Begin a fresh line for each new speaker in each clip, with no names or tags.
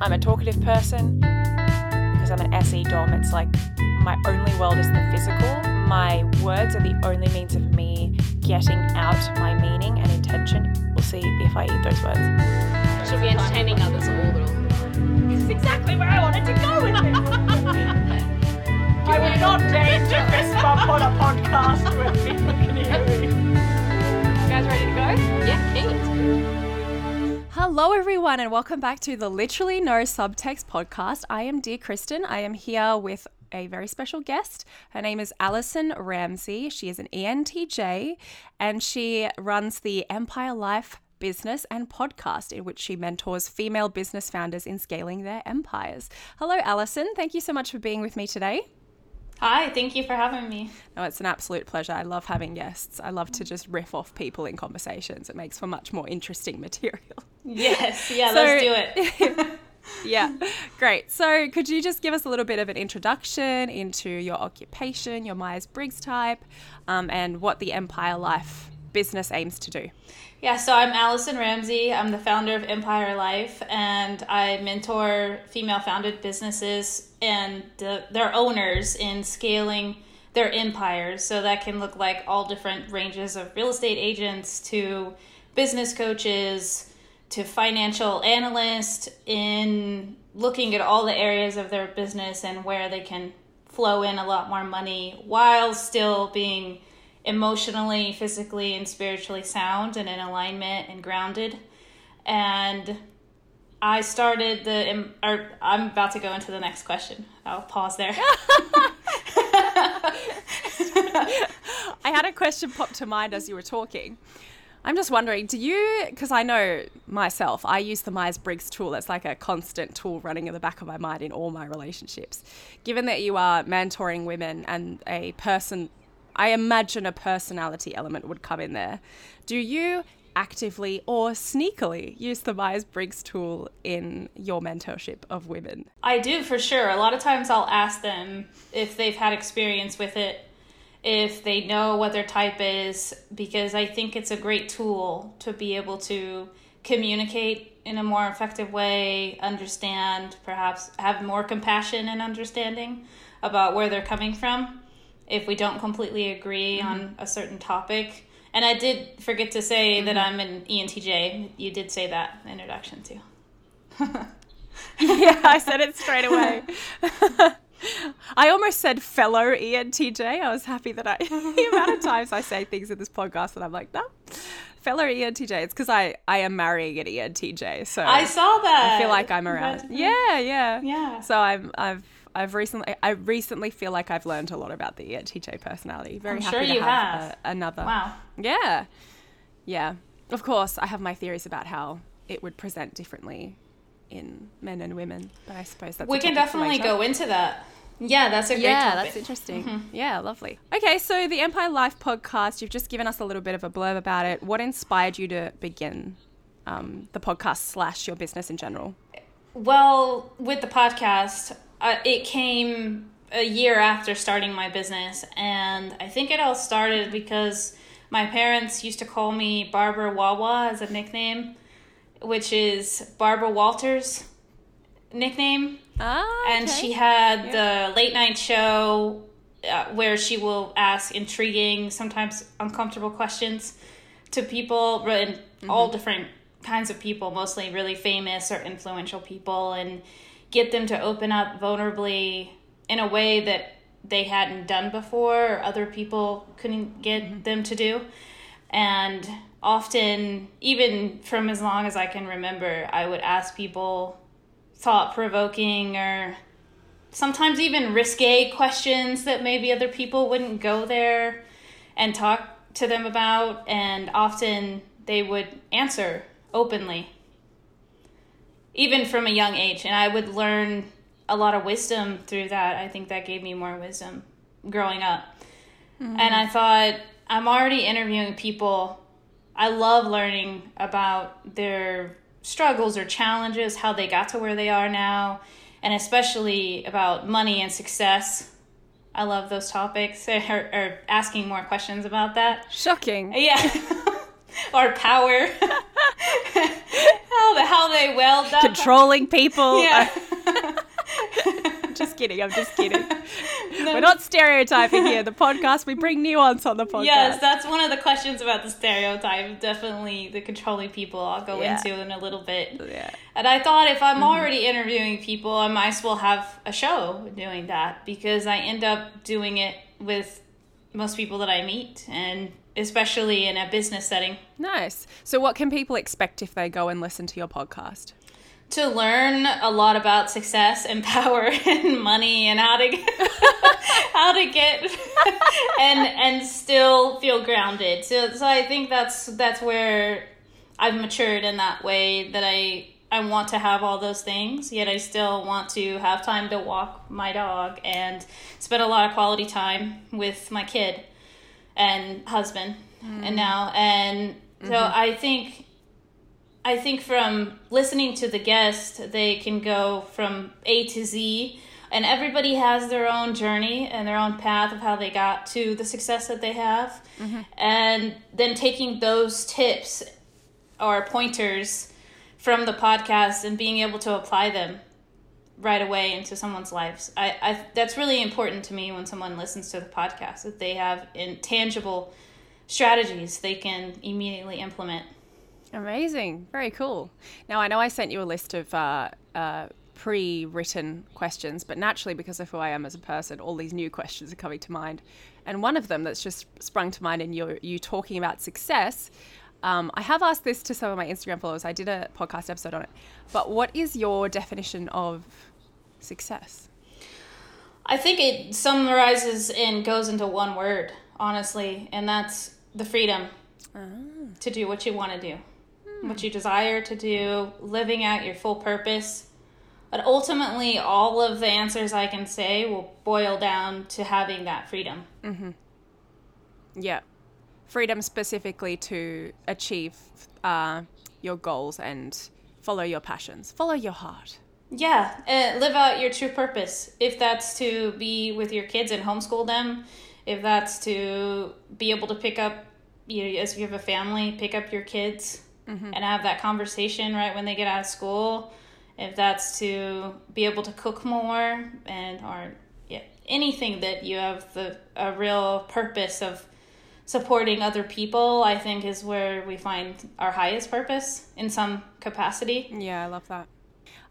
I'm a talkative person. Because I'm an SE dom, it's like my only world is the physical. My words are the only means of me getting out my meaning and intention. We'll see if I eat those words.
Should be entertaining others all the time.
This is exactly where I wanted to go with it. I would not dare to fist bump on a podcast where people can hear me.
You guys ready to go? Yeah, keen.
Hello, everyone, and welcome back to the Literally No Subtext podcast. I am Dear Kristen. I am here with a very special guest. Her name is Allison Ramsey. She is an ENTJ and she runs the Empire Life business and podcast in which she mentors female business founders in scaling their empires. Hello, Allison. Thank you so much for being with me today.
Hi, thank you for having me.
No, it's an absolute pleasure. I love having guests. I love to just riff off people in conversations. It makes for much more interesting material.
Yes, yeah,
So-
let's do it.
yeah, great. So, could you just give us a little bit of an introduction into your occupation, your Myers Briggs type, um, and what the Empire Life business aims to do?
Yeah, so I'm Allison Ramsey. I'm the founder of Empire Life, and I mentor female founded businesses and the, their owners in scaling their empires. So that can look like all different ranges of real estate agents to business coaches to financial analysts in looking at all the areas of their business and where they can flow in a lot more money while still being emotionally, physically, and spiritually sound and in alignment and grounded. And I started the, or I'm about to go into the next question. I'll pause there.
I had a question pop to mind as you were talking. I'm just wondering, do you, because I know myself, I use the Myers Briggs tool. It's like a constant tool running in the back of my mind in all my relationships. Given that you are mentoring women and a person, I imagine a personality element would come in there. Do you actively or sneakily use the Myers Briggs tool in your mentorship of women?
I do for sure. A lot of times I'll ask them if they've had experience with it, if they know what their type is, because I think it's a great tool to be able to communicate in a more effective way, understand, perhaps have more compassion and understanding about where they're coming from if we don't completely agree mm-hmm. on a certain topic. And I did forget to say that mm-hmm. I'm an ENTJ. You did say that in the introduction too.
yeah, I said it straight away. I almost said fellow ENTJ. I was happy that I, the amount of times I say things in this podcast and I'm like, no, fellow ENTJ. It's because I, I am marrying an ENTJ. So
I saw that.
I feel like I'm around. Yeah, yeah.
Yeah.
So I'm, I've, I've recently, I recently feel like I've learned a lot about the E ENTJ personality. Very
I'm
happy
sure
to
you
have,
have.
uh, another.
Wow.
Yeah. Yeah. Of course, I have my theories about how it would present differently in men and women, but I suppose that's
We
a
can definitely go into that. Yeah, that's a great
Yeah,
topic.
that's interesting. Yeah, lovely. Okay, so the Empire Life podcast, you've just given us a little bit of a blurb about it. What inspired you to begin um, the podcast slash your business in general?
Well, with the podcast, uh, it came a year after starting my business, and I think it all started because my parents used to call me Barbara Wawa as a nickname, which is Barbara Walters' nickname.
Ah,
and she had the late night show uh, where she will ask intriguing, sometimes uncomfortable questions to people, and all different kinds of people, mostly really famous or influential people, and get them to open up vulnerably in a way that they hadn't done before or other people couldn't get mm-hmm. them to do. And often, even from as long as I can remember, I would ask people thought provoking or sometimes even risque questions that maybe other people wouldn't go there and talk to them about. And often they would answer openly, even from a young age. And I would learn a lot of wisdom through that. I think that gave me more wisdom growing up. Mm-hmm. And I thought, I'm already interviewing people. I love learning about their struggles or challenges, how they got to where they are now, and especially about money and success. I love those topics, or, or asking more questions about that.
Shocking.
Yeah. or power. how the how how they weld that.
Controlling people.
Yeah.
just kidding. I'm just kidding. We're not stereotyping here. The podcast, we bring nuance on the podcast.
Yes, that's one of the questions about the stereotype. Definitely the controlling people I'll go
Yeah.
into in a little bit.
Yeah.
And I thought if I'm mm-hmm. already interviewing people, I might as well have a show doing that because I end up doing it with most people that I meet and especially in a business setting.
Nice. So, what can people expect if they go and listen to your podcast?
to learn a lot about success and power and money and how to how to get and and still feel grounded. So so I think that's that's where I've matured in that way that I I want to have all those things, yet I still want to have time to walk my dog and spend a lot of quality time with my kid and husband and mm-hmm. now and so mm-hmm. I think I think from listening to the guest, they can go from A to Z, and everybody has their own journey and their own path of how they got to the success that they have. Mm-hmm. And then taking those tips or pointers from the podcast and being able to apply them right away into someone's lives. I, I that's really important to me when someone listens to the podcast that they have intangible strategies they can immediately implement.
Amazing. Very cool. Now, I know I sent you a list of uh, uh, pre written questions, but naturally, because of who I am as a person, all these new questions are coming to mind. And one of them that's just sprung to mind in you, you talking about success. Um, I have asked this to some of my Instagram followers. I did a podcast episode on it. But what is your definition of success?
I think it summarizes and goes into one word, honestly, and that's the freedom to do what you want to do, what you desire to do, living out your full purpose. But ultimately, all of the answers I can say will boil down to having that freedom.
Yeah. Freedom specifically to achieve uh, your goals and follow your passions, follow your heart.
Yeah, uh, live out your true purpose. If that's to be with your kids and homeschool them, if that's to be able to pick up, you know, as you have a family, pick up your kids and have that conversation right when they get out of school. If that's to be able to cook more and or yeah, anything that you have the a real purpose of supporting other people, I think is where we find our highest purpose in some capacity.
Yeah, I love that.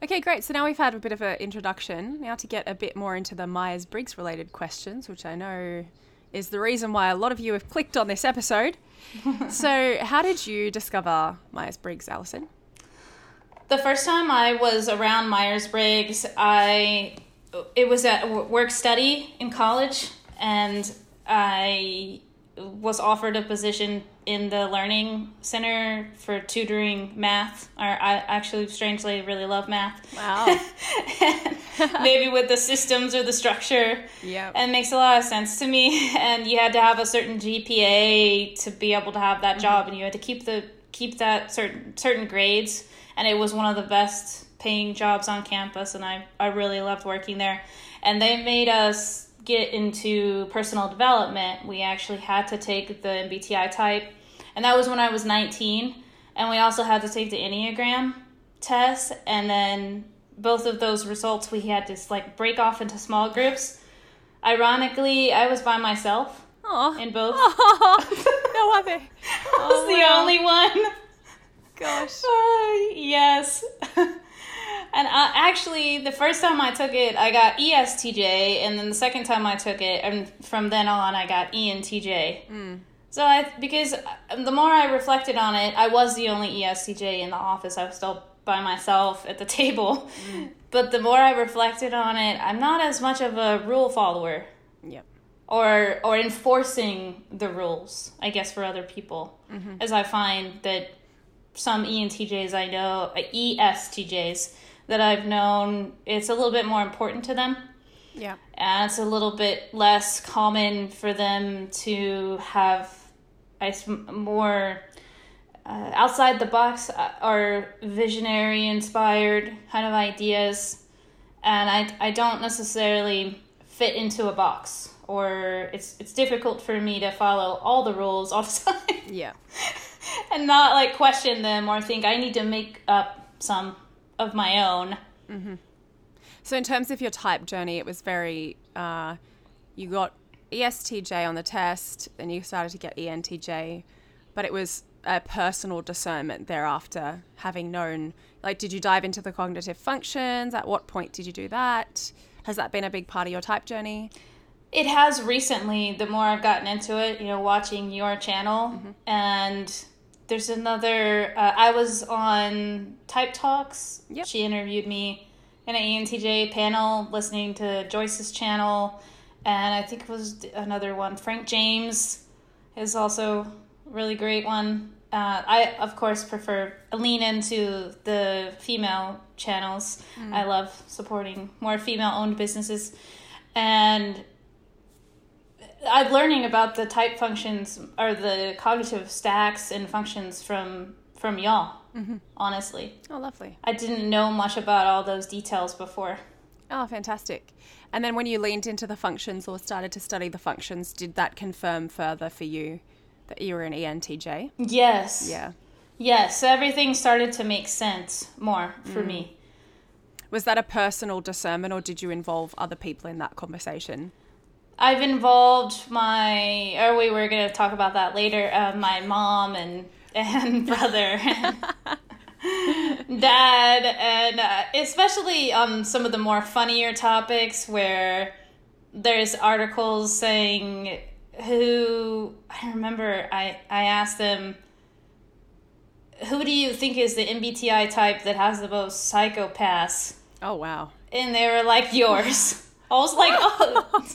Okay, great. So now we've had a bit of an introduction. Now to get a bit more into the Myers Briggs related questions, which I know is the reason why a lot of you have clicked on this episode. so, how did you discover Myers Briggs, Allison?
The first time I was around Myers Briggs, I it was at work study in college, and I was offered a position in the learning center for tutoring math. Or I actually, strangely, really love math.
Wow.
Maybe with the systems or the structure.
Yeah.
It makes a lot of sense to me. And you had to have a certain GPA to be able to have that mm-hmm. job, and you had to keep the keep that certain certain grades. And it was one of the best paying jobs on campus, and I I really loved working there. And they made us get into personal development. We actually had to take the MBTI type, and that was when I was nineteen. And we also had to take the Enneagram test, and then both of those results we had to like break off into small groups. Ironically, I was by myself
Oh,
in both.
no other.
I was the only one.
Gosh.
Oh, yes. and uh, actually, the first time I took it, I got ESTJ, and then the second time I took it, and from then on, I got ENTJ. So I, because um, the more I reflected on it, I was the only ESTJ in the office. I was still by myself at the table. Mm. But the more I reflected on it, I'm not as much of a rule follower
Yep.
or or enforcing the rules i guess for other people mm-hmm. as i find that some entjs i know uh, estjs that i've known it's a little bit more important to them
Yeah.
and it's a little bit less common for them to have I more uh, outside the box are visionary inspired kind of ideas and I, I don't necessarily fit into a box or it's it's difficult for me to follow all the rules all the time
Yeah.
and not like question them or think I need to make up some of my own.
So, in terms of your type journey, it was very, uh, you got ESTJ on the test, then you started to get ENTJ, but it was a personal discernment thereafter, having known, like, did you dive into the cognitive functions? At what point did you do that? Has that been a big part of your type journey?
It has recently, the more I've gotten into it, you know, watching your channel. And there's another, uh, I was on Type Talks.
Yep.
She interviewed me in an ENTJ panel, listening to Joyce's channel. And I think it was another one. Frank James is also a really great one. Uh, I, of course, prefer lean into the female channels. I love supporting more female owned businesses. And I'm learning about the type functions or the cognitive stacks and functions from from y'all. Honestly,
Oh, lovely.
I didn't know much about all those details before.
Oh, fantastic. And then when you leaned into the functions or started to study the functions, did that confirm further for you that you were an ENTJ?
Yes.
Yeah.
Yes. Everything started to make sense more for me.
Was that a personal discernment or did you involve other people in that conversation?
I've involved my, or we were going to talk about that later, uh, my mom and, and brother dad, and uh, especially on some of the more funnier topics where there's articles saying who, I remember I, I asked them, who do you think is the MBTI type that has the most psychopaths?
Oh, wow.
and they were like yours. I was like, oh,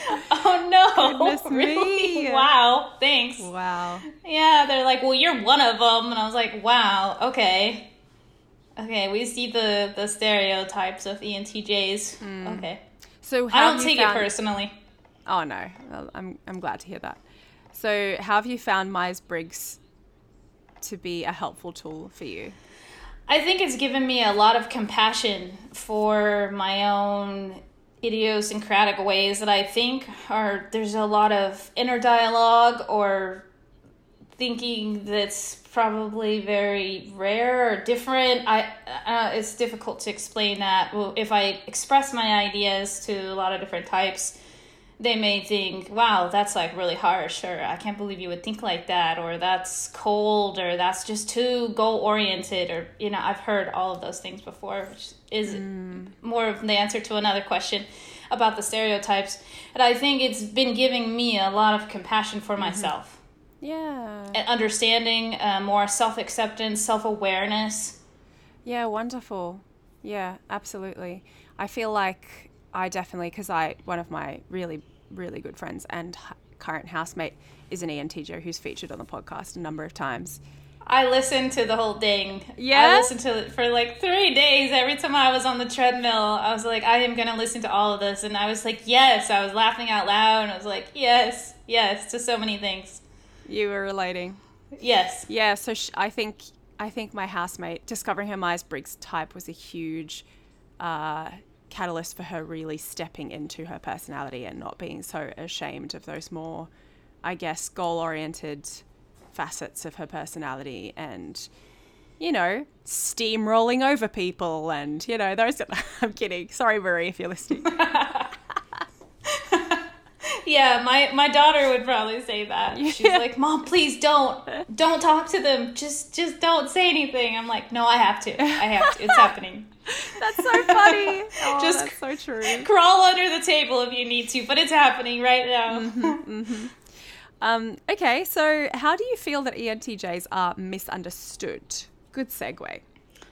oh no,
Goodness
really?
me.
Wow, thanks.
Wow.
Yeah, they're like, well, you're one of them, and I was like, wow, okay, okay. We see the the stereotypes of ENTJs. Hmm. Okay,
So
I don't take
found-
it personally.
Oh no, I'm I'm glad to hear that. So how have you found Myers Briggs to be a helpful tool for you?
I think it's given me a lot of compassion for my own idiosyncratic ways that I think are there's a lot of inner dialogue or thinking that's probably very rare or different. I uh, it's difficult to explain that. Well, if I express my ideas to a lot of different types, they may think, "Wow, that's like really harsh," or "I can't believe you would think like that," or "That's cold," or "That's just too goal oriented," or you know, I've heard all of those things before, which is more of the answer to another question about the stereotypes. And I think it's been giving me a lot of compassion for myself
Yeah.
and understanding, uh, more self acceptance, self awareness.
Yeah, wonderful. Yeah, absolutely. I feel like I definitely because I one of my really really good friends and current housemate is an ENTJ who's featured on the podcast a number of times.
I listened to the whole thing.
Yeah?
I listened to it for like three days. Every time I was on the treadmill, I was like, I am going to listen to all of this. And I was like, yes. I was laughing out loud. And I was like, yes, yes, to so many things.
You were relating.
Yes.
Yeah, so sh- I think I think my housemate discovering her Myers Briggs type was a huge uh, catalyst for her really stepping into her personality and not being so ashamed of those more, I guess, goal oriented facets of her personality and you know steamrolling over people and you know those i'm kidding sorry marie if you're listening
Yeah, my, my daughter would probably say that. She's
Yeah.
like, Mom, please don't. Don't talk to them. Just just don't say anything. I'm like, no, I have to. I have to. It's happening.
that's so funny oh,
Just-
that's so true
Crawl under the table if you need to, but it's happening right now. Mm-hmm, mm-hmm.
Um, okay, so how do you feel that ENTJs are misunderstood? Good segue.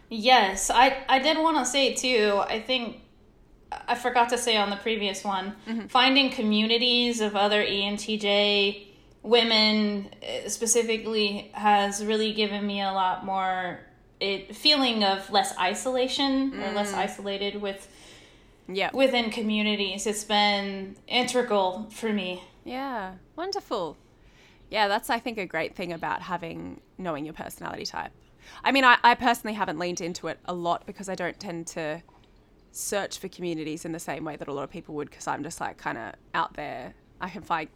Yes, I I did want to say too. I think I forgot to say on the previous one, finding communities of other ENTJ women uh, specifically has really given me a lot more it feeling of less isolation or less isolated with
Yeah.
within communities. It's been integral for me.
Yeah, wonderful. Yeah, that's I think a great thing about having knowing your personality type. I mean, I, I personally haven't leaned into it a lot because I don't tend to search for communities in the same way that a lot of people would because I'm just like kind of out there I can find.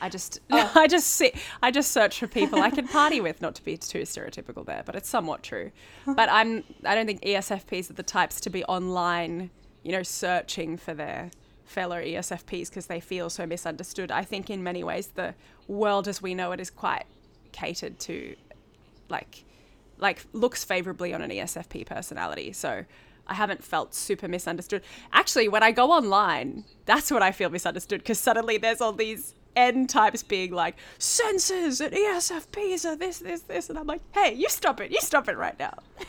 I just, I just see, I just search for people I can party with. Not to be too stereotypical there, but it's somewhat true. But I'm, I don't think ESFPs are the types to be online, you know, searching for their fellow ESFPs because they feel so misunderstood. I think in many ways the world as we know it is quite catered to, like, like looks favorably on an ESFP personality. So I haven't felt super misunderstood. Actually, when I go online, that's when I feel misunderstood because suddenly there's all these N types being like, sensors and ESFPs are this, this, this. And I'm like, hey, you stop it. You stop it right now.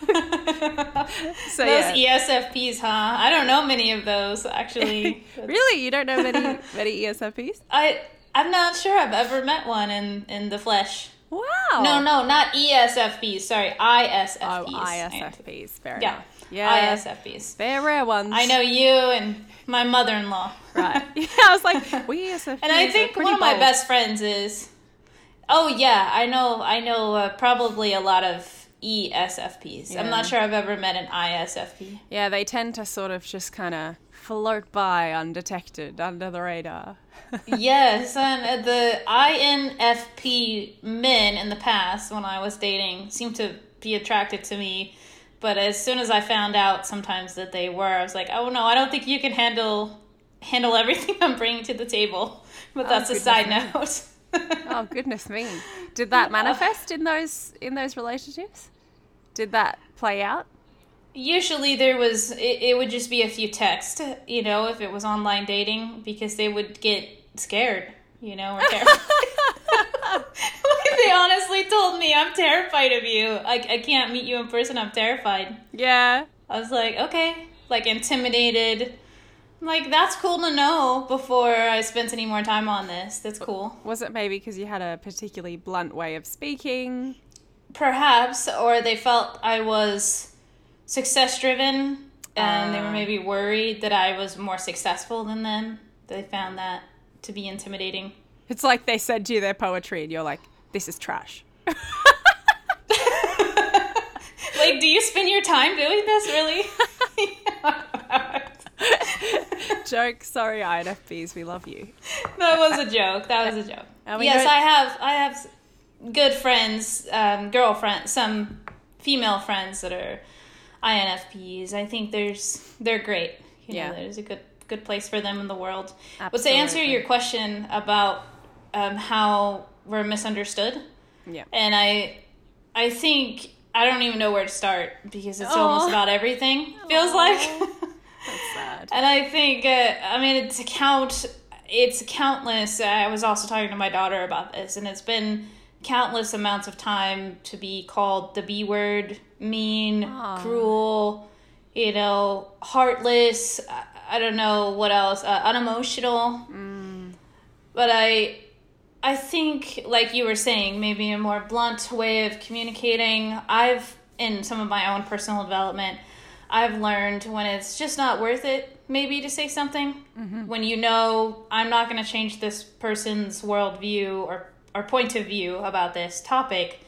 so,
Those
yeah.
ESFPs, huh? I don't know many of those actually.
Really? You don't know many, many ESFPs?
I I'm not sure I've ever met one in in the flesh.
Wow.
No, no, not ESFPs. Sorry, ISFPs.
Oh, ISFPs. Fair
Yeah.
enough. Yeah.
ISFPs.
They're rare ones.
I know you and my mother-in-law.
Right. Yeah, I was like, we ESFPs.
And I think one of my
bold.
best friends is. Oh yeah, I know. I know uh, probably a lot of ESFPs. I'm not sure I've ever met an ISFP.
Yeah, they tend to sort of just kind of float by undetected under the radar.
yes, and uh, the INFP men in the past, when I was dating, seemed to be attracted to me. But as soon as I found out sometimes that they were, I was like, oh no, I don't think you can handle handle everything I'm bringing to the table. But oh, that's a side
me.
note.
oh goodness me! Did that manifest in those in those relationships? Did that play out?
Usually there was it, it would just be a few texts, you know, if it was online dating because they would get scared, you know, or terrified. they honestly told me I'm terrified of you. I I can't meet you in person. I'm terrified.
Yeah.
I was like, okay, like intimidated. I'm like that's cool to know before I spent any more time on this. That's cool.
Was it maybe because you had a particularly blunt way of speaking?
Perhaps, or they felt I was success driven and they were
Ah.
maybe worried that I was more successful than them. They found that to be intimidating.
It's like they sent you their poetry, and you're like, "This is trash."
Like, do you spend your time doing this, really?
Joke. Sorry, INFPs, we love you.
that was a joke. That was a joke. Yes, I have. I have good friends, um, girlfriends, some female friends that are INFPs. I think there's they're great. You
Yeah.
know, there's a good good place for them in the world. Absolutely. But to answer your question about um, how we're misunderstood,
Yeah.
and I, I think I don't even know where to start because it's almost about everything. Feels like.
That's sad.
And I think, uh, I mean, it's count. It's countless. I was also talking to my daughter about this, and it's been countless amounts of time to be called the B word, mean,
Aw.
cruel, you know, heartless. I, I don't know what else, uh, unemotional. But I, I think, like you were saying, maybe a more blunt way of communicating. I've, in some of my own personal development, I've learned when it's just not worth it, maybe to say something. Mm-hmm. When you know I'm not going to change this person's worldview or, or point of view about this topic,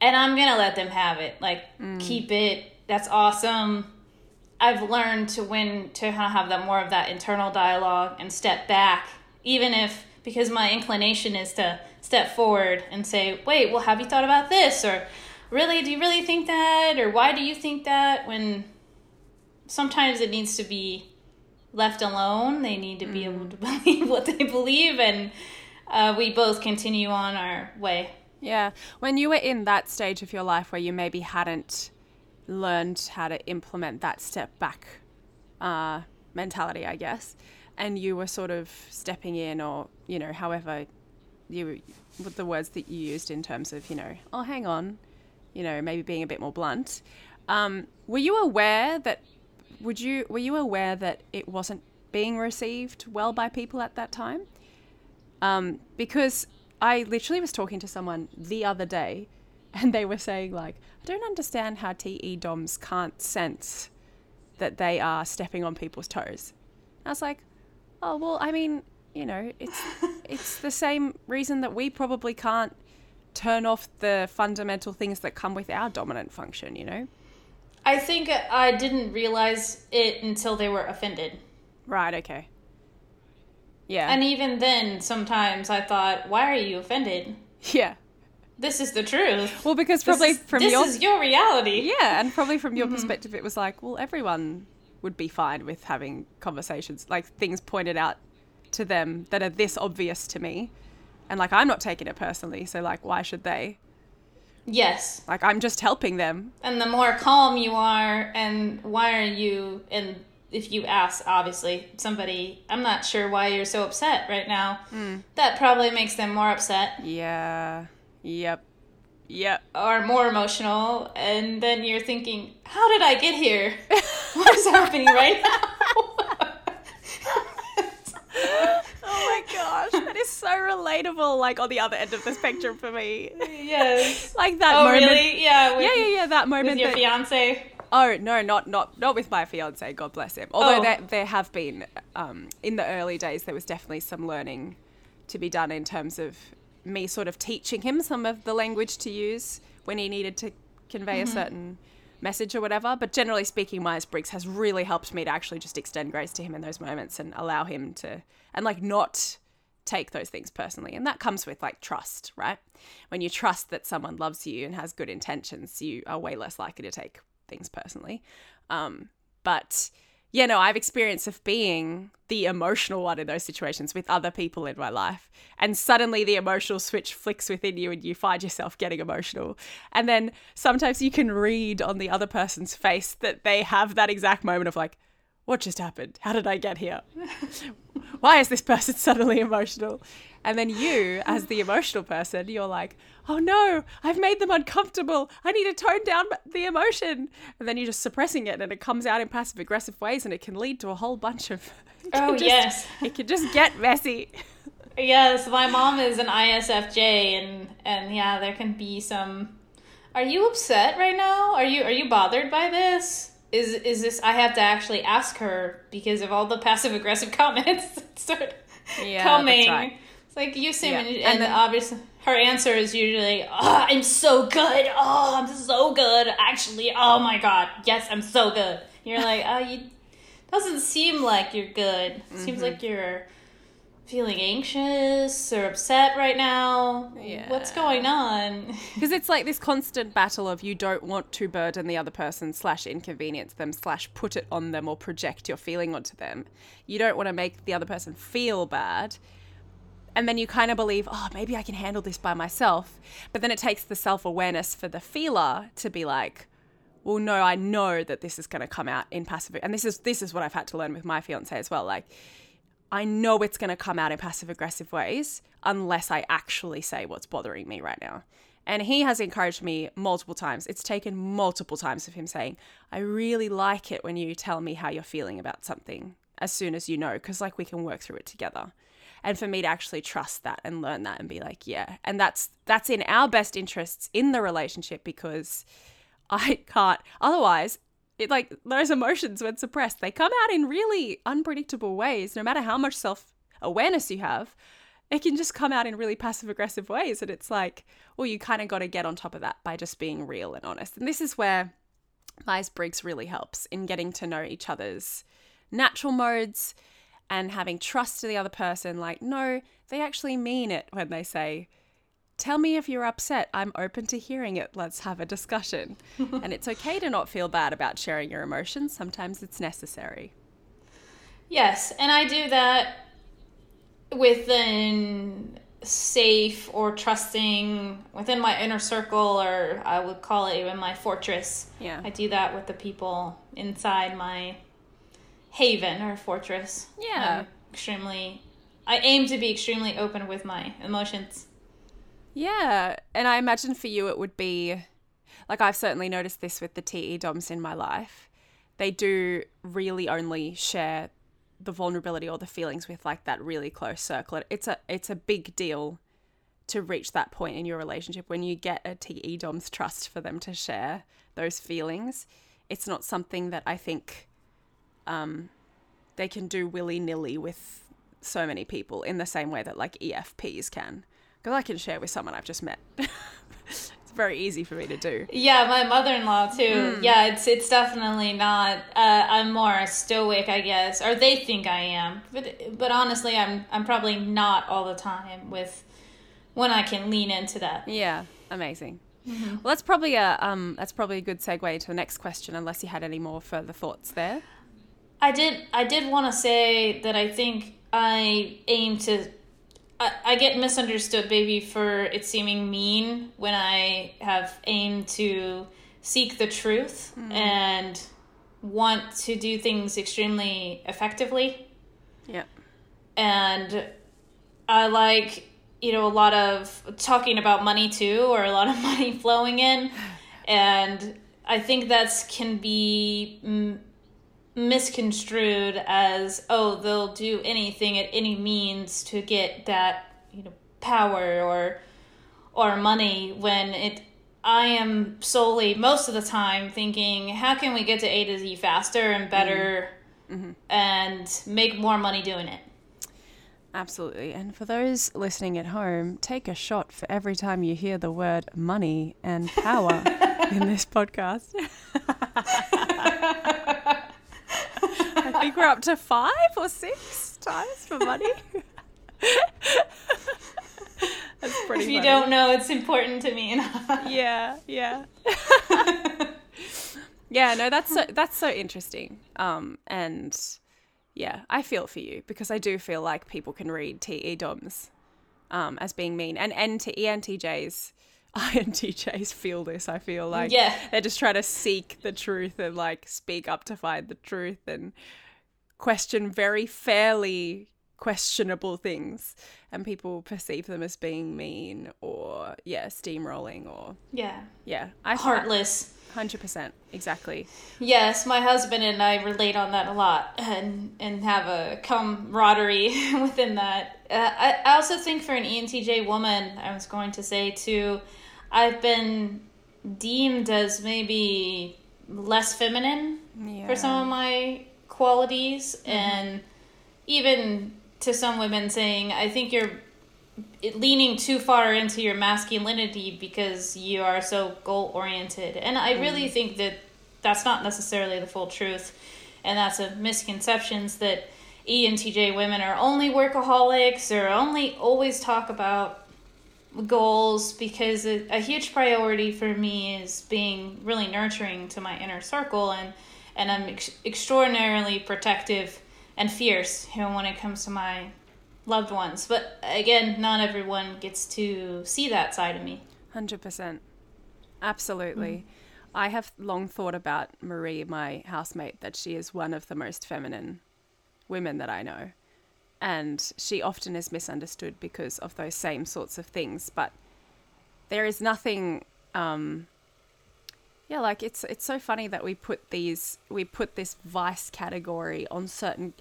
and I'm going to let them have it. Like, mm. keep it. That's awesome. I've learned to when to ha- have that more of that internal dialogue and step back, even if because my inclination is to step forward and say, "Wait, well, have you thought about this?" or "Really, do you really think that?" or "Why do you think that?" When sometimes it needs to be left alone. They need to be able to believe what they believe, and uh, we both continue on our way.
Yeah. When you were in that stage of your life where you maybe hadn't learned how to implement that step back uh, mentality, I guess, and you were sort of stepping in, or, you know, however you, with the words that you used in terms of, you know, oh, hang on, you know, maybe being a bit more blunt. Um, were you aware that, would you, were you aware that it wasn't being received well by people at that time? um, because I literally was talking to someone the other day, and they were saying like, I don't understand how TE DOMs can't sense that they are stepping on people's toes. I was like, oh well, I mean, you know, it's it's the same reason that we probably can't turn off the fundamental things that come with our dominant function. You know,
I think I didn't realize it until they were offended.
right? Okay. Yeah.
And even then, sometimes I thought, why are you offended?
yeah.
This is the truth.
Well, because probably
is,
from
this
your
is your reality.
yeah, and probably from your mm-hmm. perspective, it was like, well, everyone would be fine with having conversations, like things pointed out to them that are this obvious to me, and like I'm not taking it personally, so like why should they?
Yes.
Like I'm just helping them.
And the more calm you are, and why are you, and if you ask, obviously, somebody, I'm not sure why you're so upset right now, hmm. that probably makes them more upset
Yeah. Yep. Yep.
are more emotional. And then you're thinking, how did I get here? what is happening right now?
Oh my gosh, that is so relatable. Like on the other end of the spectrum for me,
yes.
like that
Oh,
moment.
really? Yeah. With,
Yeah, yeah, yeah. That moment
With your
that
fiance?
Oh no, not not not with my fiance. God bless him. Although
Oh.
there there have been um, in the early days, there was definitely some learning to be done in terms of me sort of teaching him some of the language to use when he needed to convey a certain message or whatever. But generally speaking, Myers Briggs has really helped me to actually just extend grace to him in those moments and allow him to and like not take those things personally. And that comes with like trust, right? When you trust that someone loves you and has good intentions, you are way less likely to take things personally. Um, but yeah, no, I've experience of being the emotional one in those situations with other people in my life. And suddenly the emotional switch flicks within you and you find yourself getting emotional. And then sometimes you can read on the other person's face that they have that exact moment of like, what just happened? How did I get here? Why is this person suddenly emotional? And then you, as the emotional person, you're like, oh no, I've made them uncomfortable. I need to tone down the emotion. And then you're just suppressing it and it comes out in passive aggressive ways and it can lead to a whole bunch of.
Oh,
just-
yes.
It can just get messy.
Yes, my mom is an ISFJ, and and yeah, there can be some. Are you upset right now? Are you are you bothered by this? Is is this? I have to actually ask her because of all the passive aggressive comments that start
Yeah,
coming.
that's right.
It's like you seem,
Yeah,
and,
and
and
then-
obviously her answer is usually, "Oh, I'm so good. Oh, I'm so good. Actually, oh my god, yes, I'm so good." You're like, "Oh, you doesn't seem like you're good. It Seems
Mm-hmm.
like you're." feeling anxious or upset right now.
Yeah.
What's going on?
Because it's like this constant battle of you don't want to burden the other person slash inconvenience them slash put it on them or project your feeling onto them. You don't want to make the other person feel bad. And then you kind of believe, oh, maybe I can handle this by myself. But then it takes the self awareness for the feeler to be like, well, no, I know that this is going to come out in passive. And this is this is what I've had to learn with my fiance as well. Like, I know it's going to come out in passive aggressive ways unless I actually say what's bothering me right now. And he has encouraged me multiple times. It's taken multiple times of him saying, I really like it when you tell me how you're feeling about something as soon as you know, because like we can work through it together. And for me to actually trust that and learn that and be like, yeah. And that's that's in our best interests in the relationship because I can't otherwise it like those emotions when suppressed they come out in really unpredictable ways. No matter how much self awareness you have it can just come out in really passive aggressive ways. And it's like well you kind of got to get on top of that by just being real and honest. And this is where myers-briggs really helps in getting to know each other's natural modes and having trust to the other person like no they actually mean it when they say Tell me if you're upset. I'm open to hearing it. Let's have a discussion. and it's okay to not feel bad about sharing your emotions. Sometimes it's necessary.
yes, and I do that within safe or trusting within my inner circle or I would call it even my fortress.
Yeah.
I do that with the people inside my haven or fortress.
Yeah.
I'm extremely I aim to be extremely open with my emotions.
Yeah. And I imagine for you it would be like I've certainly noticed this with the TE DOMs in my life. They do really only share the vulnerability or the feelings with like that really close circle. It's a it's a big deal to reach that point in your relationship when you get a TE DOM's trust for them to share those feelings. It's not something that I think um, they can do willy nilly with so many people in the same way that like EFPs can. Because I can share with someone I've just met. it's very easy for me to do.
Yeah, my mother-in-law too. Yeah, it's it's definitely not. Uh, I'm more stoic, I guess, or they think I am. But but honestly, I'm I'm probably not all the time with when I can lean into that.
Yeah, amazing. Well, that's probably a um, that's probably a good segue to the next question, unless you had any more further thoughts there.
I did I did want to say that I think I aim to I, I get misunderstood maybe for it seeming mean when I have aimed to seek the truth and want to do things extremely effectively.
Yeah.
and I like you know a lot of talking about money too or a lot of money flowing in. And I think that's can be mm, misconstrued as oh they'll do anything at any means to get that you know power or or money when it I am solely most of the time thinking how can we get to A to Z faster and better mm-hmm. Mm-hmm. and make more money doing it.
Absolutely. And for those listening at home, take a shot for every time you hear the word money and power in this podcast. I think we're up to five or six times for money. That's pretty
If you
funny.
don't know, it's important to me.
yeah, yeah. yeah, no, that's so that's so interesting. Um, and yeah, I feel for you because I do feel like people can read TE DOMs um, as being mean, and NT, ENTJs, INTJs feel this. I feel like
Yeah.
they're just trying to seek the truth and like speak up to find the truth and question very fairly questionable things and people perceive them as being mean or yeah steamrolling or
yeah.
yeah i
Heartless.
100% exactly
Yes, my husband and I relate on that a lot and and have a camaraderie within that. Uh, I, I also think for an ENTJ woman, I was going to say too, I've been deemed as maybe less feminine
yeah
for some of my qualities mm-hmm. and even to some women saying i think you're leaning too far into your masculinity because you are so goal oriented and i really mm-hmm. think that that's not necessarily the full truth and that's a misconceptions that entj women are only workaholics or only always talk about goals because a, a huge priority for me is being really nurturing to my inner circle and and I'm ex- extraordinarily protective and fierce you know when it comes to my loved ones. But again not everyone gets to see that side of me.
100% absolutely. I have long thought about marie my housemate that she is one of the most feminine women that i know. And she often is misunderstood because of those same sorts of things. But there is nothing um yeah like it's it's so funny that we put these we put this vice category on certain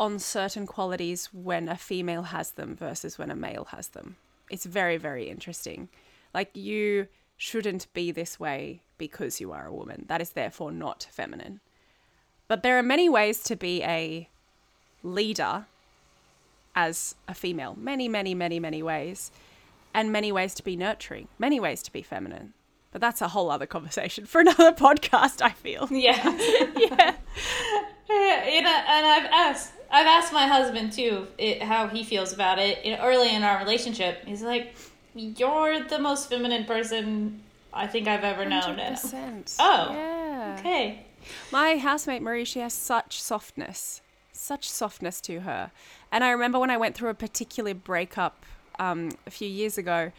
on certain qualities when a female has them versus when a male has them. It's very very interesting. Like you shouldn't be this way because you are a woman. That is therefore not feminine. But there are many ways to be a leader as a female. Many many many many ways. And many ways to be nurturing. Many ways to be feminine but that's a whole other conversation for another podcast i feel
yeah
yeah
you know, and I've asked I've asked my husband too it, how he feels about it. You know, early in our relationship, he's like, "You're the most feminine person I think I've ever known." And-
100%.
Oh,
yeah
Okay.
My housemate Marie, she has such softness, such softness to her. And I remember when I went through a particular breakup um, a few years ago,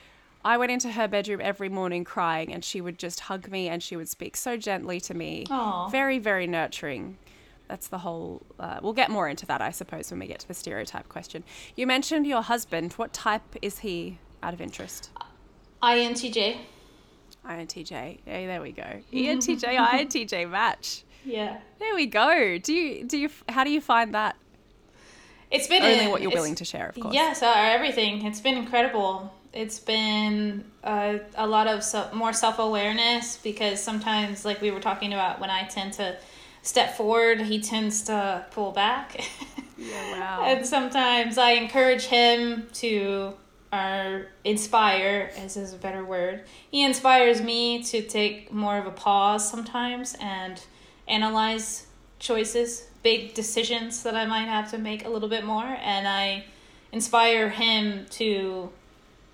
I went into her bedroom every morning crying, and she would just hug me and she would speak so gently to me.
Aw.
Very, very nurturing. That's the whole. Uh, we'll get more into that, I suppose, when we get to the stereotype question. You mentioned your husband. What type is he out of interest?
INTJ.
INTJ. Yeah, there we go. ENTJ, INTJ match.
Yeah.
There we go. Do you do you how do you find that?
It's been
Only
a-
what you're willing to share, of course.
Yes, uh, everything. It's been incredible. It's been uh, a lot of so- more self awareness because sometimes, like we were talking about, when I tend to step forward, he tends to pull back.
Yeah, wow.
and sometimes I encourage him to are inspire, as is a better word. He inspires me to take more of a pause sometimes and analyze choices, big decisions that I might have to make a little bit more, and I inspire him to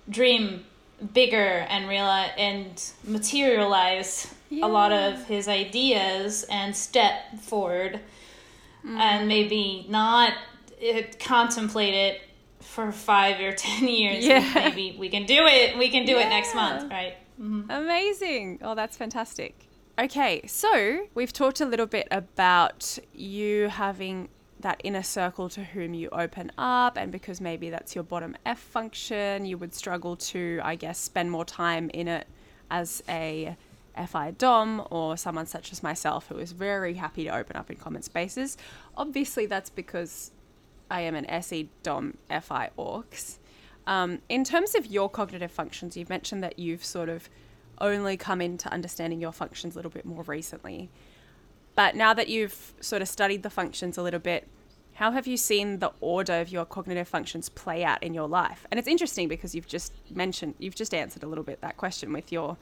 dream bigger and realize and materialize a lot of his ideas and step forward mm-hmm. and maybe not it, contemplate it for five or ten years
Yeah.
maybe we can do it we can do it next month right mm-hmm.
Amazing. Oh, that's fantastic. Okay, so we've talked a little bit about you having that inner circle to whom you open up, and because maybe that's your bottom F function, you would struggle to, I guess, spend more time in it as a FI Dom or someone such as myself who is very happy to open up in common spaces. Obviously, that's because I am an SE Dom FI Aux. Um, in terms of your cognitive functions, you've mentioned that you've sort of only come into understanding your functions a little bit more recently. But now that you've sort of studied the functions a little bit, how have you seen the order of your cognitive functions play out in your life? And it's interesting because you've just mentioned, you've just answered a little bit that question with your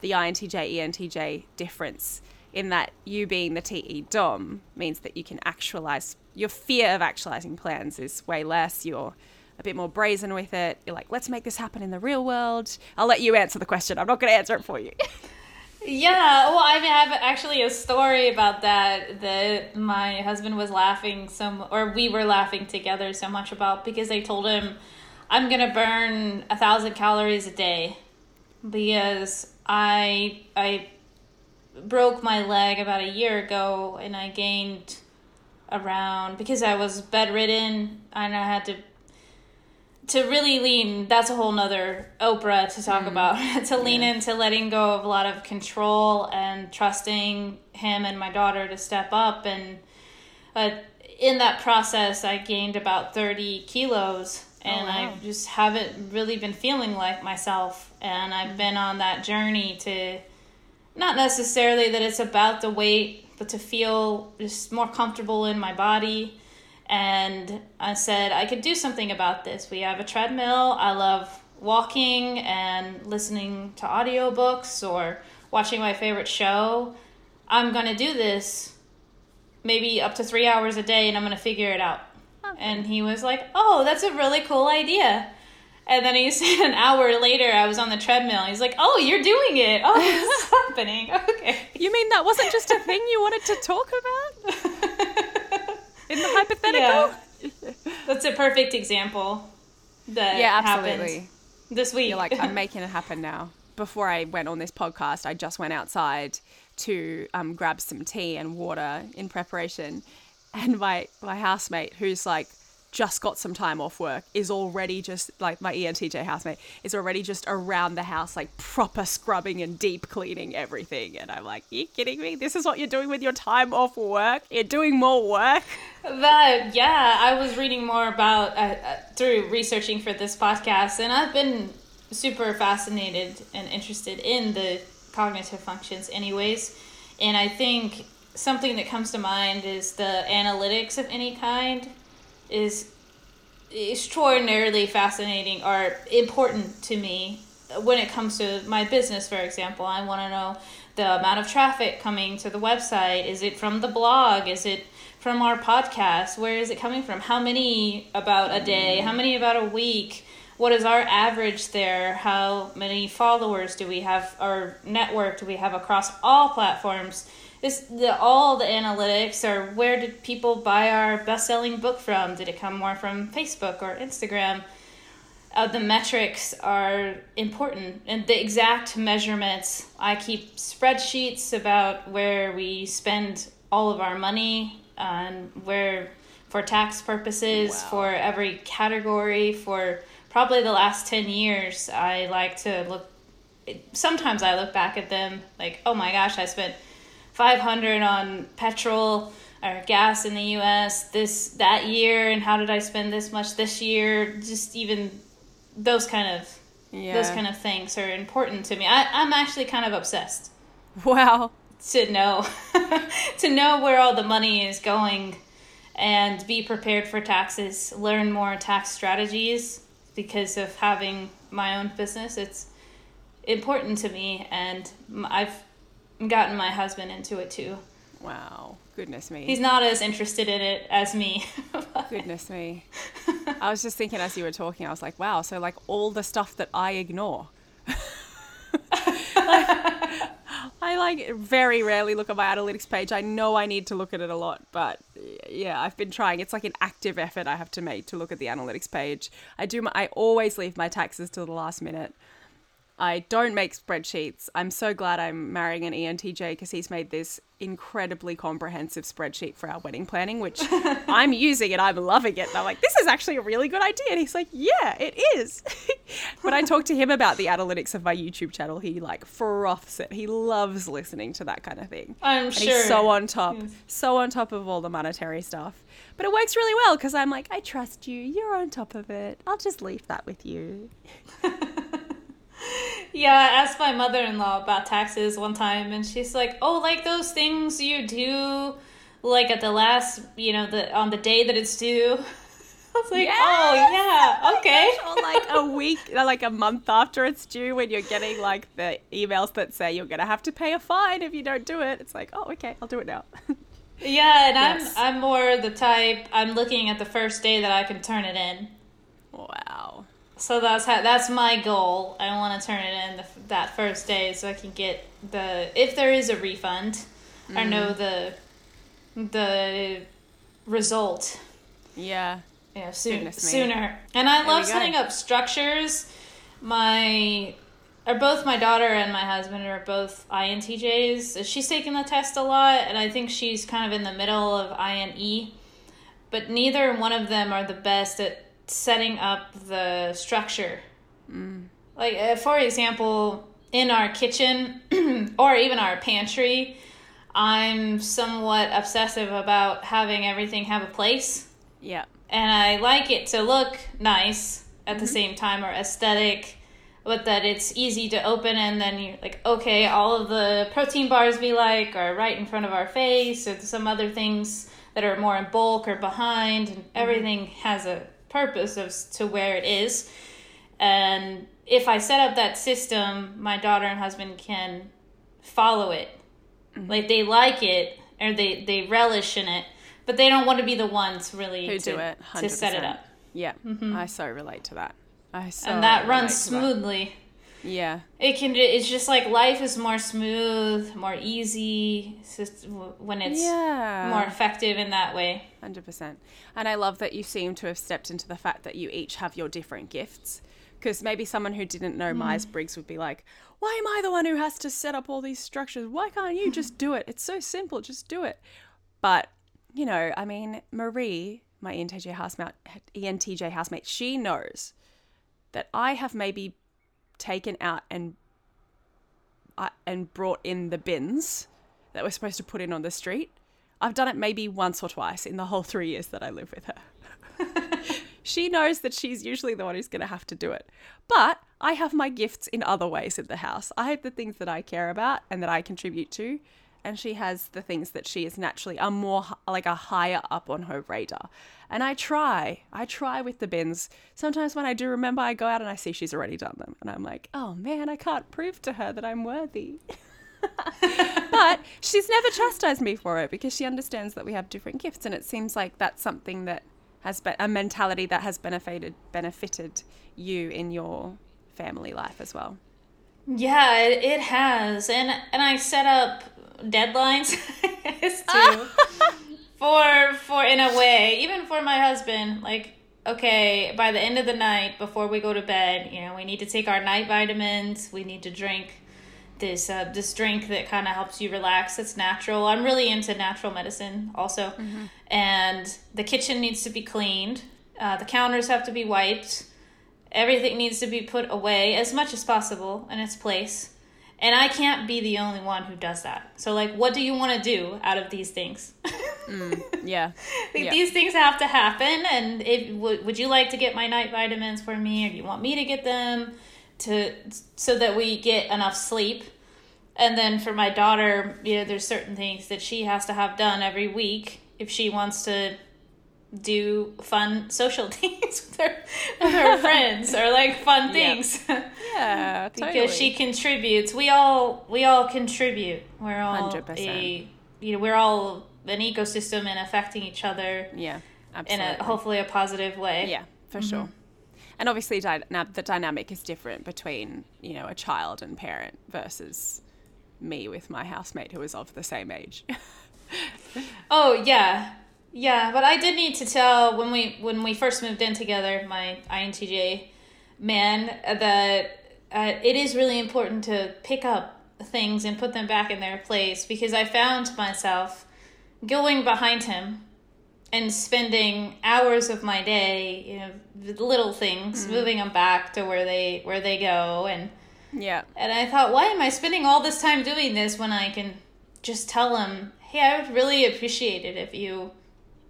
the INTJ ENTJ difference in that you being the TE Dom means that you can actualize your fear of actualizing plans is way less. You're a bit more brazen with it. You're like, let's make this happen in the real world. I'll let you answer the question. I'm not going to answer it for you.
Yeah, well, I have actually a story about that that my husband was laughing so, or we were laughing together so much about because I told him I'm gonna burn a thousand calories a day because I I broke my leg about a year ago and I gained around because I was bedridden and I had to to really lean that's a whole nother Oprah to talk about. To lean into letting go of a lot of control and trusting him and my daughter to step up and uh, in that process I gained about 30 kilos and
wow.
I just haven't really been feeling like myself. And I've been on that journey to not necessarily that it's about the weight but to feel just more comfortable in my body and I said I could do something about this. We have a treadmill. I love walking and listening to audiobooks or watching my favorite show. I'm going to do this maybe up to 3 hours a day and I'm going to figure it out. And he was like, "Oh, that's a really cool idea." And then he said an hour later I was on the treadmill. He's like, "Oh, you're doing it. Oh, this is happening." Okay.
You mean that wasn't just a thing you wanted to talk about in the hypothetical?
Yeah. That's a perfect example that
Yeah,
happened
absolutely.
this week.
You're like, I'm making it happen now. Before I went on this podcast, I just went outside to um, grab some tea and water in preparation. And my, my housemate, who's like just got some time off work, is already just like my ENTJ housemate, is already just around the house, like proper scrubbing and deep cleaning everything. And I'm like, you kidding me? This is what you're doing with your time off work? You're doing more work?
That yeah, I was reading more about uh, uh, through researching for this podcast, and I've been super fascinated and interested in the cognitive functions, anyways. And I think something that comes to mind is the analytics of any kind is extraordinarily fascinating or important to me. When it comes to my business for example i want to know the amount of traffic coming to the website. Is it from the blog? Is it from our podcast? Where is it coming from? How many about a day? How many about a week? What is our average there? How many followers do we have? Or network do we have across all platforms this the all the analytics or where did people buy our best-selling book from? Did it come more from facebook or instagram? Uh, the metrics are important and the exact measurements. I keep spreadsheets about where we spend all of our money and where for tax purposes
Wow.
for every category for probably the last 10 years i like to look sometimes i look back at them like oh my gosh i spent 500 on petrol or gas in the US this that year and how did I spend this much this year just even those kind of
Yeah.
those kind of things are important to me. I, I'm actually kind of obsessed
Wow.
to know to know where all the money is going and be prepared for taxes, learn more tax strategies because of having my own business. It's important to me, and I've gotten my husband into it too.
Wow. Goodness me.
He's not as interested in it as me.
Goodness me. I was just thinking as you were talking, I was like, wow, so like all the stuff that I ignore. I like very rarely look at my analytics page. I know I need to look at it a lot, but yeah, I've been trying. It's like an active effort I have to make to look at the analytics page. I do my, I always leave my taxes till the last minute. I don't make spreadsheets. I'm so glad I'm marrying an ENTJ because he's made this incredibly comprehensive spreadsheet for our wedding planning, which I'm using and I'm loving it. And I'm like, this is actually a really good idea. And he's like, yeah, it is. when I talk to him about the analytics of my YouTube channel, he like froths it. He loves listening to that kind of thing.
I'm
and
sure.
he's so on top, so on top of all the monetary stuff. But it works really well because I'm like, I trust you. You're on top of it. I'll just leave that with you.
Yeah, I asked my mother in law about taxes one time, and she's like, "Oh, like those things you do, like at the last, you know, the on the day that it's due." I was like, "Oh yeah, oh okay."
or like a week, like a month after it's due, when you're getting like the emails that say you're gonna have to pay a fine if you don't do it. It's like, oh, okay, I'll do it now.
Yeah, and
Yes.
I'm I'm more the type I'm looking at the first day that I can turn it in.
wow.
So that's how that's my goal. I want to turn it in the, that first day so I can get the if there is a refund, I know the the result.
Yeah.
Yeah, soon, sooner. And I
There
love setting up structures. My are both my daughter and my husband are both INTJs. She's taking the test a lot, and I think she's kind of in the middle of INE. But neither one of them are the best at setting up the structure. Mm. Like, uh, for example, in our kitchen or even our pantry, I'm somewhat obsessive about having everything have a place
Yeah.
and I like it to look nice at the mm-hmm. same time or aesthetic, but that it's easy to open and then you're like, okay, all of the protein bars we like are right in front of our face, or some other things that are more in bulk or behind, and mm-hmm. everything has a purpose of to where it is. And if I set up that system, my daughter and husband can follow it. Like they like it or they, they relish in it, but they don't want to be the ones really
Who
to,
do it? 100%.
to set it up.
Yeah. mm-hmm. I so relate to that. I so
and that runs smoothly.
Yeah.
It can. It's just like life is more smooth, more easy. When it's
Yeah.
more effective in that way.
Hundred percent. And I love that you seem to have stepped into the fact that you each have your different gifts. Because maybe someone who didn't know mm-hmm. Myers Briggs would be like, "Why am I the one who has to set up all these structures? Why can't you just do it? It's so simple. Just do it." But you know, I mean, Marie, my ENTJ housemate, ENTJ housemate, she knows that I have maybe taken out and uh, and brought in the bins that we're supposed to put in on the street. I've done it maybe once or twice in the whole three years that I live with her. she knows that she's usually the one who's going to have to do it. But I have my gifts in other ways in the house. I have the things that I care about and that I contribute to. And she has the things that she is naturally a more like a higher up on her radar. And I try, I try with the bins. Sometimes when I do remember, I go out and I see she's already done them. And I'm like, oh man, I can't prove to her that I'm worthy. but she's never chastised me for it because she understands that we have different gifts and it seems like that's something that has been a mentality that has benefited benefited you in your family life as well
Yeah, it, it has, and and I set up deadlines as to for for in a way, even for my husband. Like, okay, by the end of the night, before we go to bed, you know, we need to take our night vitamins. We need to drink this uh, this drink that kind of helps you relax. It's natural. I'm really into natural medicine also, and the kitchen needs to be cleaned. Uh, the counters have to be wiped everything needs to be put away as much as possible in its place and i can't be the only one who does that. So like what do you want to do out of these things?
Mm, yeah
like,
Yeah.
these things have to happen. And if would, would you like to get my night vitamins for me? Or do you want me to get them to so that we get enough sleep? And then for my daughter you know there's certain things that she has to have done every week if she wants to do fun social things with her, with her friends or like fun things
Yeah, totally.
because she contributes. We all we all contribute. We're all
100%.
a you know we're all an ecosystem and affecting each other
yeah,
in
absolutely.
a hopefully a positive way.
Yeah, for mm-hmm. sure. And obviously, dyna- the dynamic is different between you know a child and parent versus me with my housemate who is of the same age.
Oh yeah, yeah. But I did need to tell when we when we first moved in together, my INTJ man, that uh, it is really important to pick up things and put them back in their place because I found myself going behind him and spending hours of my day, you know, with little things, moving them back to where they where they go and.
yeah,
And I thought, why am I spending all this time doing this when I can just tell him, hey, I would really appreciate it if you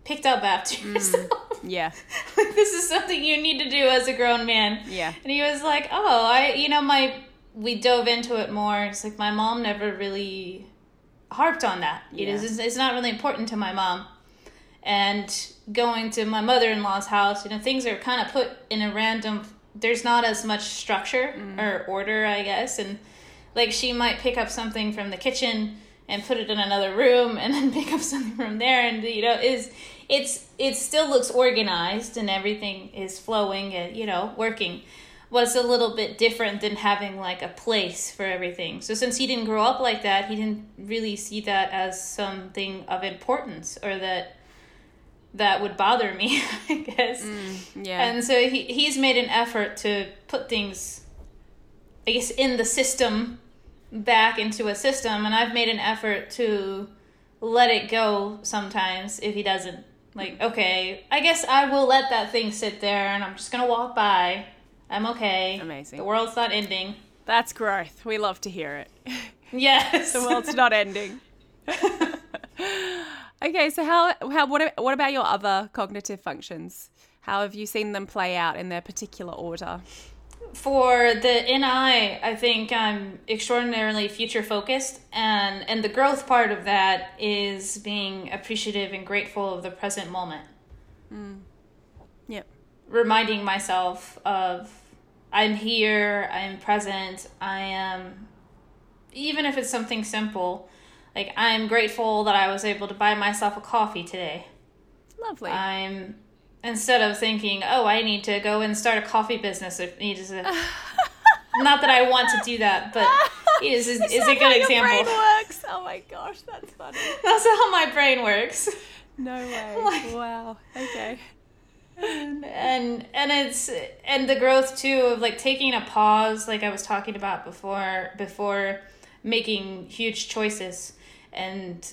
picked up after mm-hmm. yourself.
yeah,
like, this is something you need to do as a grown man.
yeah,
And he was like, oh, I, you know, my, we dove into it more. It's like, my mom never really harped on that.
Yeah.
it's, it's not really important to my mom. And going to my mother in law's house, you know, things are kind of put in a random, there's not as much structure mm-hmm. or order, I guess. And like she might pick up something from the kitchen and put it in another room and then pick up something from there and you know is it's it still looks organized and everything is flowing and you know working. Was a little bit different than having like a place for everything. So since he didn't grow up like that he didn't really see that as something of importance or that that would bother me i guess.
Mm, yeah,
and so he he's made an effort to put things, I guess, in the system back into a system, and I've made an effort to let it go sometimes if he doesn't. Like, okay, I guess I will let that thing sit there, and I'm just gonna walk by. I'm okay.
Amazing.
The world's not ending.
that's growth. We love to hear it.
Yes.
the world's not ending. okay, so how how what what about your other cognitive functions? How have you seen them play out in their particular order?
For the NI, I think I'm extraordinarily future focused, and and the growth part of that is being appreciative and grateful of the present moment. Mm.
Yep.
Reminding myself of I'm here, I'm present, I am. Even if it's something simple, like I'm grateful that I was able to buy myself a coffee today.
Lovely.
I'm instead of thinking, oh, I need to go and start a coffee business. It needs to, not that I want to do that, but it is is, is a good example.
brain works? Oh my gosh, that's funny.
That's how my brain works.
No way.
Like-
wow. Okay.
and and it's and the growth too of like taking a pause like i was talking about before before making huge choices and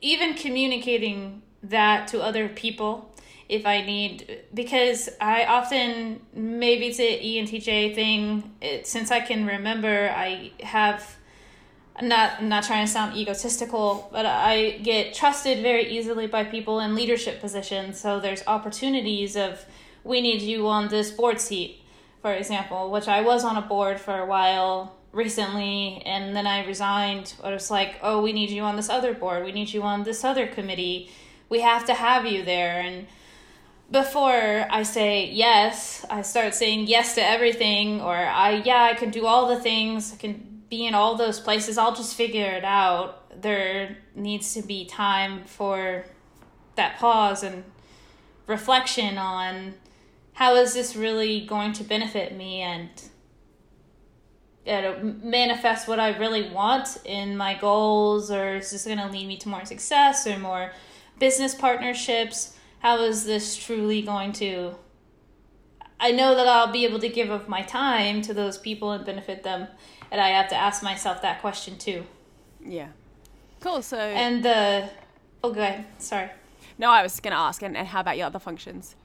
even communicating that to other people if i need because i often maybe it's an entj thing it, since i can remember i have I'm not I'm not trying to sound egotistical, but I get trusted very easily by people in leadership positions. So there's opportunities of we need you on this board seat, for example, which I was on a board for a while recently and then I resigned. But it's like, oh, we need you on this other board. We need you on this other committee. We have to have you there and before I say yes, I start saying yes to everything, or I, yeah, I can do all the things, I can be in all those places, I'll just figure it out. There needs to be time for that pause and reflection on how is this really going to benefit me and manifest what I really want in my goals, or is this going to lead me to more success or more business partnerships? How is this truly going to? I know that I'll be able to give of my time to those people and benefit them, and I have to ask myself that question too.
Yeah. Cool. So
And the oh, go ahead. Sorry.
no, I was going to ask, and, and how about your other functions?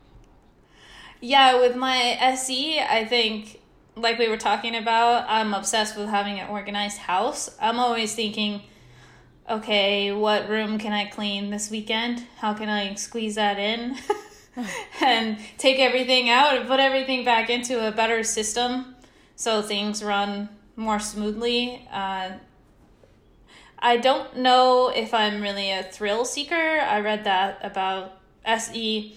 Yeah, with my SE, I think, like we were talking about, I'm obsessed with having an organized house. I'm always thinking, okay, what room can I clean this weekend? How can I squeeze that in? and take everything out and put everything back into a better system so things run more smoothly. Uh, I don't know if I'm really a thrill seeker. I read that about SE.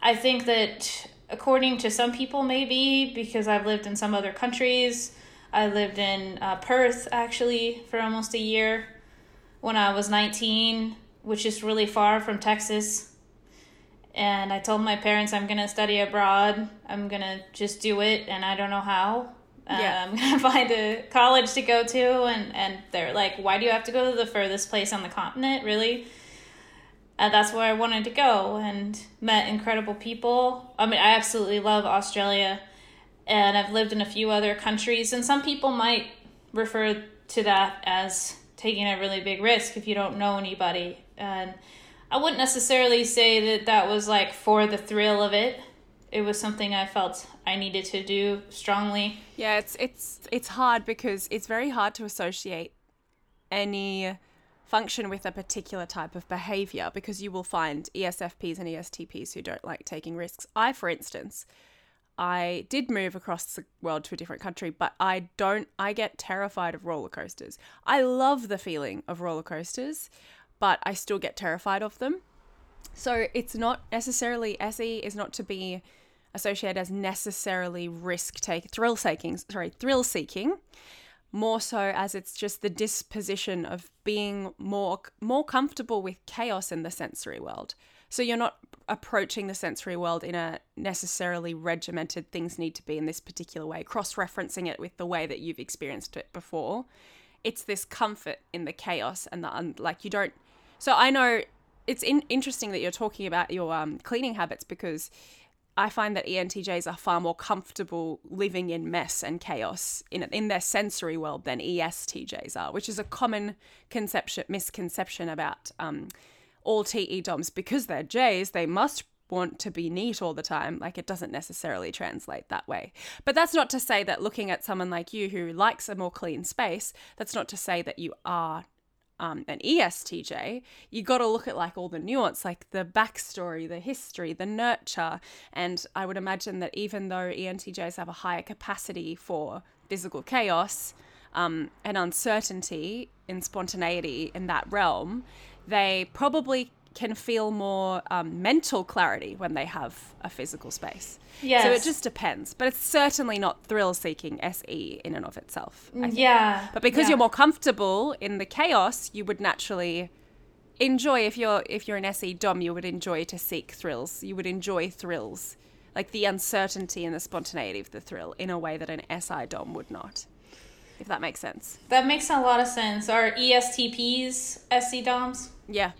I think that according to some people, maybe because I've lived in some other countries. I lived in uh, Perth actually for almost a year when I was 19, which is really far from Texas. And I told my parents I'm going to study abroad. I'm going to just do it, and I don't know how. Uh,
Yeah.
I'm going to find a college to go to. And, and they're like, why do you have to go to the furthest place on the continent, really? And that's where I wanted to go and met incredible people. I mean, I absolutely love Australia and I've lived in a few other countries. And some people might refer to that as taking a really big risk if you don't know anybody. And I wouldn't necessarily say that that was like for the thrill of it. It was something I felt I needed to do strongly.
Yeah, it's it's it's hard because it's very hard to associate any function with a particular type of behavior because you will find ESFPs and ESTPs who don't like taking risks. I, for instance, I did move across the world to a different country, but I don't I get terrified of roller coasters. I love the feeling of roller coasters, but I still get terrified of them. So it's not necessarily SE is not to be associated as necessarily risk take thrill seeking sorry thrill seeking more so as it's just the disposition of being more more comfortable with chaos in the sensory world so you're not approaching the sensory world in a necessarily regimented things need to be in this particular way cross referencing it with the way that you've experienced it before. It's this comfort in the chaos and the un- like you don't so i know it's in- interesting that you're talking about your um, cleaning habits because I find that ENTJs are far more comfortable living in mess and chaos in in their sensory world than ESTJs are, which is a common conception misconception about um, all TE DOMs because they're Js. They must want to be neat all the time. Like it doesn't necessarily translate that way. But that's not to say that looking at someone like you who likes a more clean space, that's not to say that you are um, an ESTJ, you got to look at like all the nuance, like the backstory, the history, the nurture. And I would imagine that even though ENTJs have a higher capacity for physical chaos um, and uncertainty and spontaneity in that realm, they probably can feel more um, mental clarity when they have a physical space. So it just depends. But it's certainly not thrill seeking SE in and of itself.
Yeah.
But because
yeah.
you're more comfortable in the chaos, you would naturally enjoy if you're if you're an SE dom, you would enjoy to seek thrills. You would enjoy thrills, like the uncertainty and the spontaneity of the thrill, in a way that an SI dom would not. If that makes sense.
That makes a lot of sense. Are ESTPs SE DOMs?
Yeah.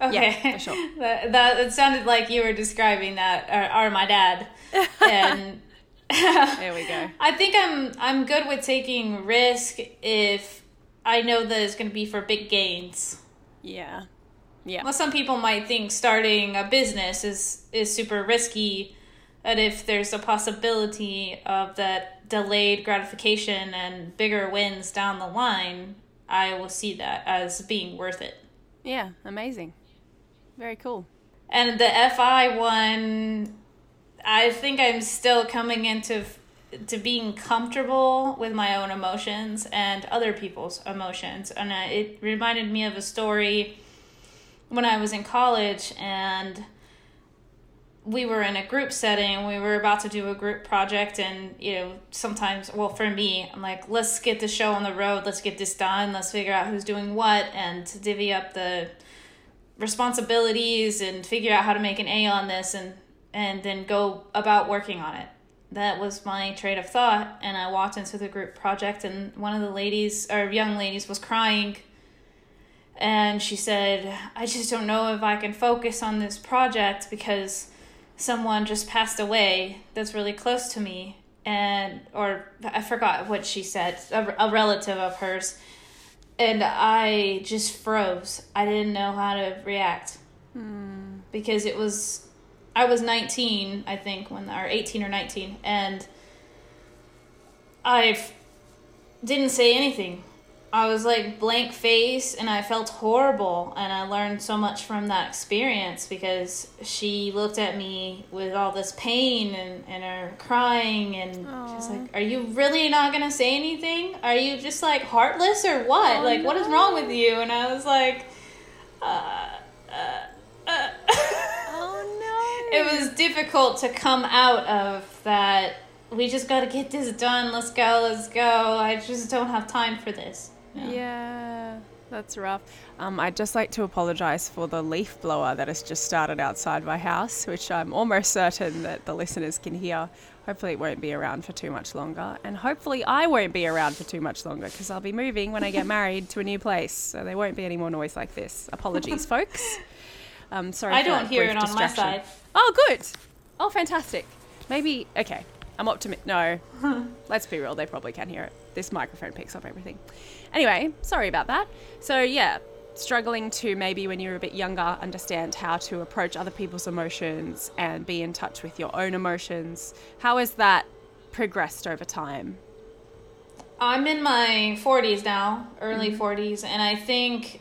Okay.
Yeah, for sure.
that, that it sounded like you were describing that, or, or my dad. And
There we go.
I think I'm I'm good with taking risk if I know that it's going to be for big gains.
Yeah. Yeah.
Well, some people might think starting a business is is super risky, but if there's a possibility of that delayed gratification and bigger wins down the line, I will see that as being worth it.
Yeah. Amazing. Very cool.
And the FI one, I think I'm still coming into to being comfortable with my own emotions and other people's emotions. And uh, it reminded me of a story when I was in college and we were in a group setting. We were about to do a group project, and you know, sometimes, well, for me, I'm like, let's get the show on the road. Let's get this done. Let's figure out who's doing what, and to divvy up the responsibilities and figure out how to make an A on this, and and then go about working on it. That was my trade of thought, and I walked into the group project, and one of the ladies or young ladies was crying and she said, I just don't know if I can focus on this project because someone just passed away that's really close to me. And, or I forgot what she said, a, a relative of hers. And I just froze. I didn't know how to react. Hmm. Because it was, I was 19, I think, when, or 18 or 19. And I didn't say anything. I was like blank face and I felt horrible and I learned so much from that experience because she looked at me with all this pain and, and her crying and she's like, Are you really not gonna say anything? Are you just like heartless or what? like what is wrong with you? And I was like, uh, uh, uh.
Oh
it was difficult to come out of that. We just got to get this done. Let's go. Let's go. I just don't have time for this.
Yeah, that's rough. Um, I'd just like to apologise for the leaf blower that has just started outside my house, which I'm almost certain that the listeners can hear. Hopefully, it won't be around for too much longer, and hopefully, I won't be around for too much longer because I'll be moving when I get married to a new place, so there won't be any more noise like this. Apologies, folks. Um, sorry.
I
for
don't hear it on my side.
Oh, good. Oh, fantastic. Maybe okay. I'm optimistic. No, let's be real. They probably can hear it. This microphone picks up everything. Anyway, sorry about that. So yeah, struggling to maybe when you're a bit younger understand how to approach other people's emotions and be in touch with your own emotions. How has that progressed over time?
I'm in my 40s now, early mm-hmm. 40s, and I think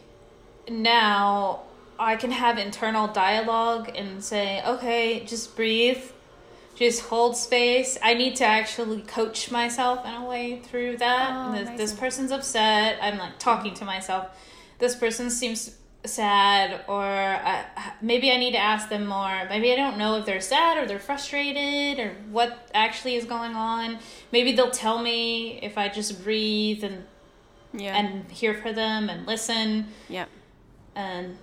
now I can have internal dialogue and say, okay, just breathe, just hold space. I need to actually coach myself in a way through that.
Oh,
this, this person's upset. I'm like talking to myself. This person seems sad, or I, maybe I need to ask them more. Maybe I don't know if they're sad or they're frustrated or what actually is going on. Maybe they'll tell me if I just breathe and
Yeah.
and hear for them and listen
yeah.
and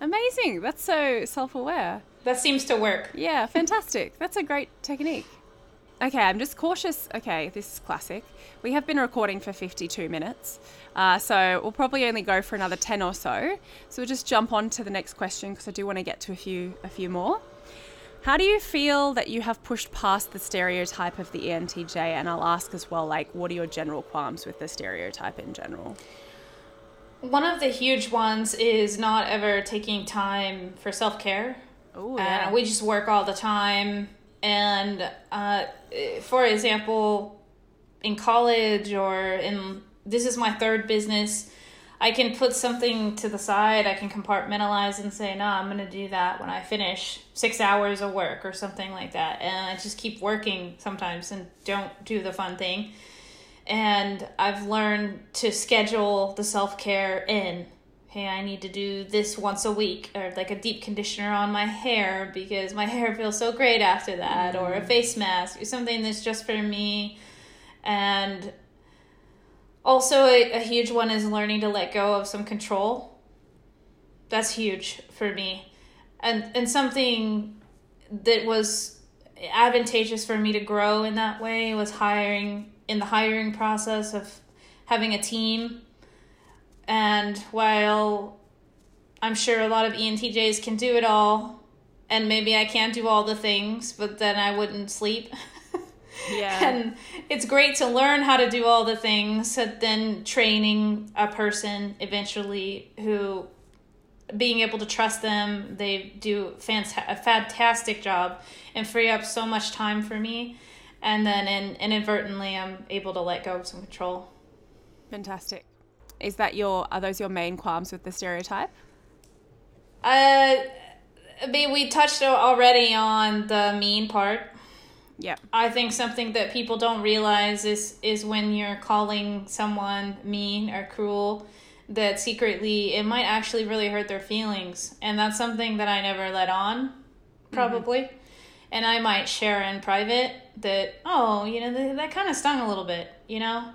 Amazing. That's so self-aware.
That seems to work
Yeah, fantastic. That's a great technique. Okay, I'm just cautious. Okay, this is classic. We have been recording for 52 minutes, uh, so we'll probably only go for another 10 or so. So we'll just jump on to the next question because I do want to get to a few a few more. How do you feel that you have pushed past the stereotype of the ENTJ? And I'll ask as well, like, what are your general qualms with the stereotype in general?
one of the huge ones is not ever taking time for self-care
Oh,
and we just work all the time. And uh, for example in college or in this is my third business i can put something to the side. I can compartmentalize and say no i'm going to do that when i finish six hours of work or something like that. And i just keep working sometimes and don't do the fun thing. And i've learned to schedule the self-care in hey, I need to do this once a week, or like a deep conditioner on my hair because my hair feels so great after that, or a mm. face mask, or something that's just for me. And also, a, a huge one is learning to let go of some control. That's huge for me. And, and something that was advantageous for me to grow in that way was hiring in the hiring process of having a team and while I'm sure a lot of ENTJs can do it all, and maybe I can't do all the things, but then I wouldn't sleep.
Yeah.
and it's great to learn how to do all the things, and then training a person eventually who being able to trust them, they do fanta- a fantastic job and free up so much time for me. And then in, inadvertently, I'm able to let go of some control.
Fantastic. Is that your, are those your main qualms with the stereotype?
Uh, I mean, we touched already on the mean part.
Yeah.
I think something that people don't realize is is when you're calling someone mean or cruel, that secretly it might actually really hurt their feelings, and that's something that I never let on, probably. And I might share in private that oh, you know, that, that kind of stung a little bit, you know.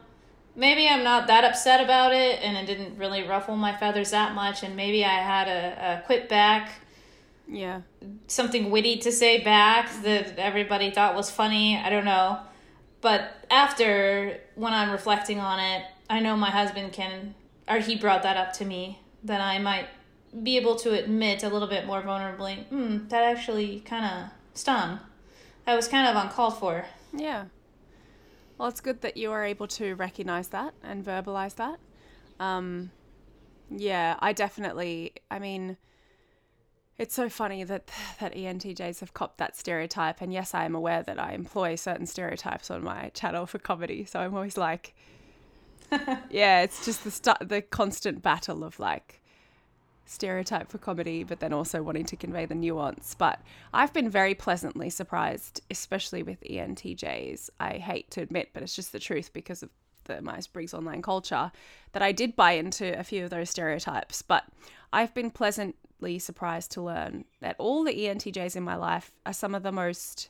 Maybe I'm not that upset about it, and it didn't really ruffle my feathers that much, and maybe I had a, a quit back
Yeah.
something witty to say back that everybody thought was funny. I don't know. But after, when I'm reflecting on it, I know my husband can, or he brought that up to me, that I might be able to admit a little bit more vulnerably, hmm, that actually kind of stung. That was kind of uncalled for.
Yeah. Well, it's good that you are able to recognize that and verbalize that. Um, yeah, I definitely. I mean, it's so funny that that ENTJs have copped that stereotype, and yes, I am aware that I employ certain stereotypes on my channel for comedy. So I'm always like, yeah, it's just the the constant battle of like stereotype for comedy, but then also wanting to convey the nuance. But I've been very pleasantly surprised, especially with ENTJs. I hate to admit, but it's just the truth because of the Myers Briggs online culture that I did buy into a few of those stereotypes. But I've been pleasantly surprised to learn that all the ENTJs in my life are some of the most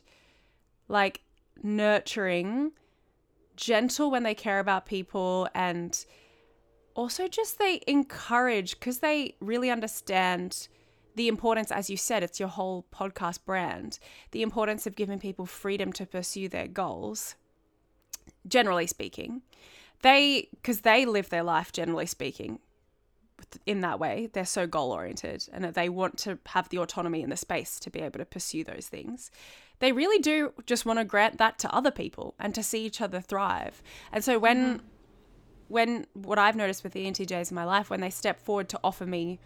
like nurturing, gentle when they care about people, and also just they encourage because they really understand the importance, as you said, it's your whole podcast brand, the importance of giving people freedom to pursue their goals, generally speaking. They, because they live their life, generally speaking, in that way. They're so goal oriented and that they want to have the autonomy and the space to be able to pursue those things. They really do just want to grant that to other people and to see each other thrive. And so when mm-hmm. When what I've noticed with the ENTJs in my life, when they step forward to offer me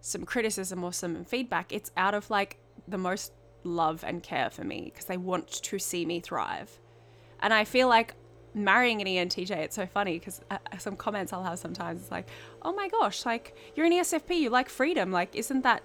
some criticism or some feedback, it's out of like the most love and care for me because they want to see me thrive. And I feel like marrying an ENTJ, it's so funny because uh, some comments I'll have sometimes it's like, oh my gosh, like you're an ESFP, you like freedom. Like, isn't that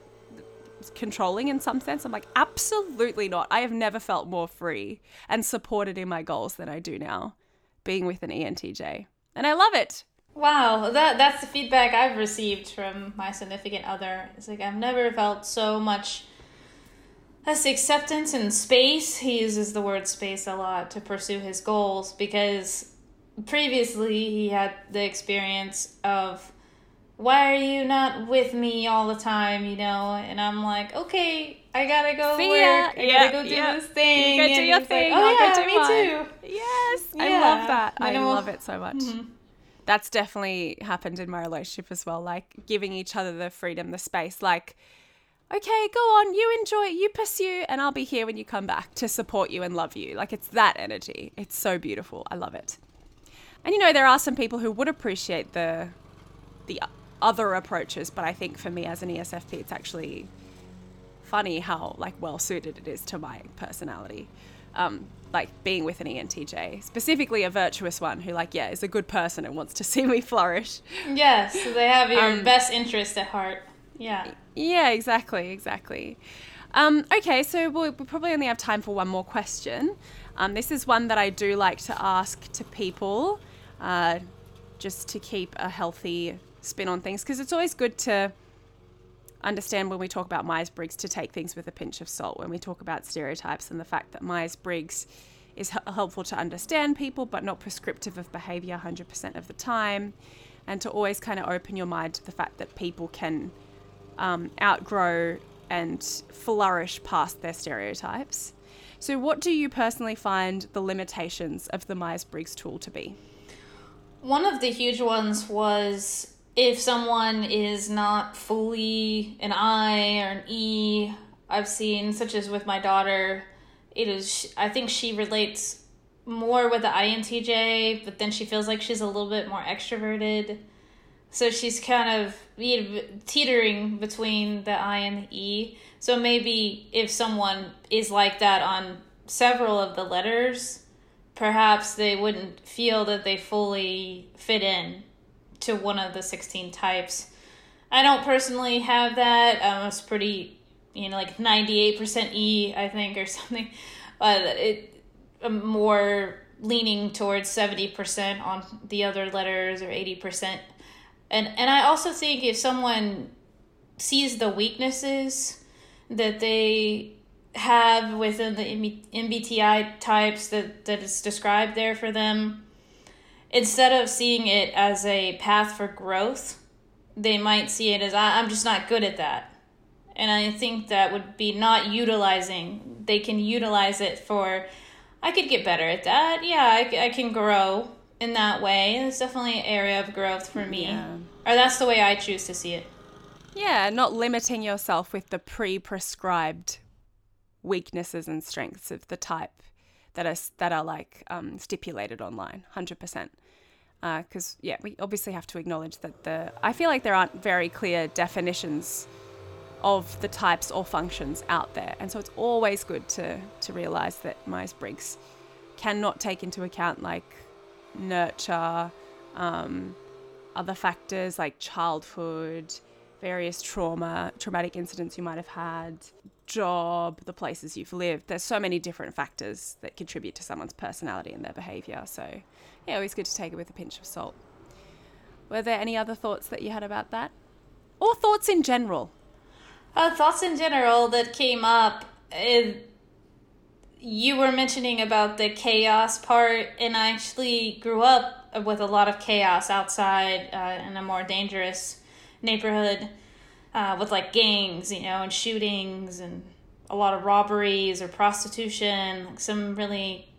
controlling in some sense? I'm like, absolutely not. I have never felt more free and supported in my goals than I do now being with an ENTJ. And I love it.
Wow, that that's the feedback I've received from my significant other. It's like I've never felt so much as acceptance and space. He uses the word space a lot to pursue his goals because previously he had the experience of why are you not with me all the time, you know? And I'm like, okay, I gotta go
See
work.
ya.
I
Yeah,
gotta go do
yeah.
this thing.
You go do
And
your thing,
Like, oh
I'll go
yeah,
do
me
mine."
too.
Yes, I love that.
I
I love it so much. Mm-hmm. That's definitely happened in my relationship as well. Like giving each other the freedom, the space. Like, okay, go on, you enjoy, you pursue, and I'll be here when you come back to support you and love you. Like it's that energy. It's so beautiful. I love it. And you know, there are some people who would appreciate the the other approaches, but I think for me as an ESFP, it's actually funny how like well suited it is to my personality. Um, like being with an ENTJ, specifically a virtuous one who like yeah is a good person and wants to see me flourish.
Yes, so they have your
Um,
best interest at heart. Yeah.
Yeah, exactly, exactly. Um, okay, so we'll, we probably only have time for one more question. Um, this is one that I do like to ask to people, uh, just to keep a healthy spin on things, because it's always good to understand when we talk about Myers Briggs to take things with a pinch of salt. When we talk about stereotypes and the fact that Myers Briggs is helpful to understand people, but not prescriptive of behavior 100% of the time, and to always kind of open your mind to the fact that people can um, outgrow and flourish past their stereotypes. So, what do you personally find the limitations of the Myers Briggs tool to be?
One of the huge ones was if someone is not fully an I or an E. I've seen, such as with my daughter, it is, I think she relates more with the INTJ, but then she feels like she's a little bit more extroverted. So she's kind of teetering between the I and the E. So maybe if someone is like that on several of the letters, perhaps they wouldn't feel that they fully fit in to one of the 16 types. I don't personally have that. Um, I was pretty, you know, like 98% E, I think, or something. But it, I'm more leaning towards 70% on the other letters or 80%. And, and I also think if someone sees the weaknesses that they have within the MBTI types that, that is described there for them, instead of seeing it as a path for growth, they might see it as I'm just not good at that. And I think that would be not utilizing, they can utilize it for, I could get better at that. Yeah, I, I can grow in that way. It's definitely an area of growth for me.
Yeah.
Or that's the way I choose to see it.
Yeah, not limiting yourself with the pre prescribed weaknesses and strengths of the type that are, that are like um, stipulated online, 100%. Because, yeah, we obviously have to acknowledge that the. I feel like there aren't very clear definitions of the types or functions out there. And so it's always good to, to realize that Myers Briggs cannot take into account like nurture, um, other factors like childhood, various trauma, traumatic incidents you might have had, job, the places you've lived. There's so many different factors that contribute to someone's personality and their behavior. So, yeah, always good to take it with a pinch of salt. Were there any other thoughts that you had about that? Or thoughts in general?
Uh, thoughts in general that came up. you were mentioning about the chaos part, and I actually grew up with a lot of chaos outside uh, in a more dangerous neighborhood uh, with like gangs, you know, and shootings and a lot of robberies or prostitution, like some really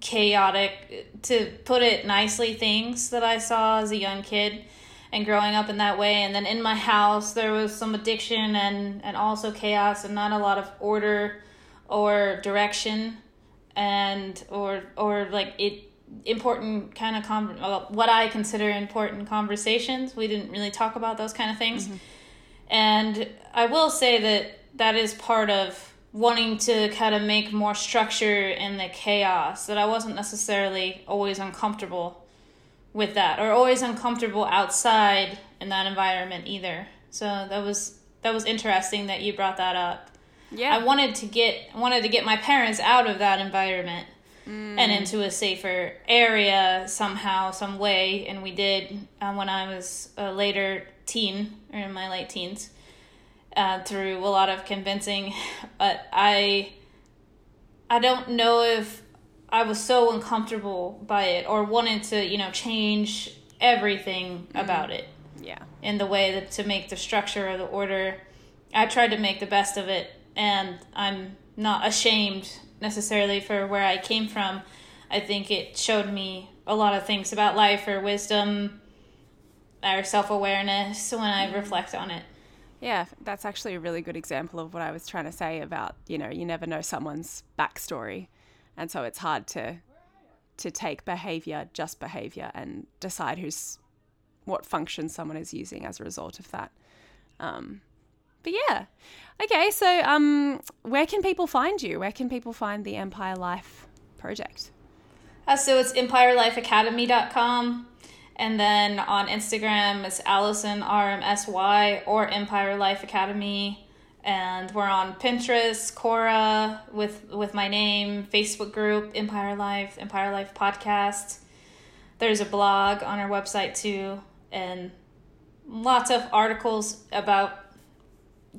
chaotic, to put it nicely, things that I saw as a young kid and growing up in that way. And then in my house, there was some addiction and, and also chaos and not a lot of order or direction and or or like it important kind of con- what I consider important conversations. We didn't really talk about those kind of things. Mm-hmm. And I will say that that is part of wanting to kind of make more structure in the chaos that I wasn't necessarily always uncomfortable with that or always uncomfortable outside in that environment either. So that was that was interesting that you brought that up.
Yeah.
I wanted to get wanted to get my parents out of that environment and into a safer area somehow, some way, and we did uh, when I was a later teen or in my late teens uh, through a lot of convincing. But I I don't know if I was so uncomfortable by it or wanted to you know change everything about it
yeah.
in the way that to make the structure or the order. I tried to make the best of it, and I'm not ashamed necessarily for where I came from. I think it showed me a lot of things about life or wisdom or self awareness when I reflect on it.
Yeah, that's actually a really good example of what I was trying to say about, you know, you never know someone's backstory. And so it's hard to to take behavior, just behavior and decide who's what function someone is using as a result of that. Um, but yeah. Okay, so um where can people find you? Where can people find the Empire Life project?
Uh, so it's empirelifeacademy.com. And then on Instagram, it's Allison RMSY or Empire Life Academy. And we're on Pinterest, Quora with with my name, Facebook group, Empire Life, Empire Life Podcast. There's a blog on our website too, and lots of articles about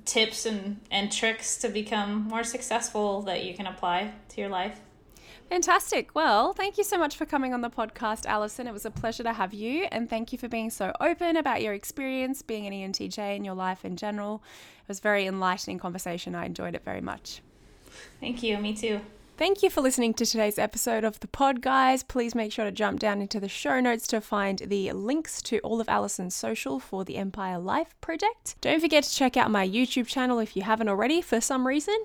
tips and, and tricks to become more successful that you can apply to your life.
Fantastic. Well, thank you so much for coming on the podcast, Allison. It was a pleasure to have you. And thank you for being so open about your experience being an ENTJ in your life in general. It was a very enlightening conversation. I enjoyed it very much.
Thank you. Me too.
Thank you for listening to today's episode of the pod, guys. Please make sure to jump down into the show notes to find the links to all of Allison's social for the Empire Life project. Don't forget to check out my YouTube channel if you haven't already for some reason.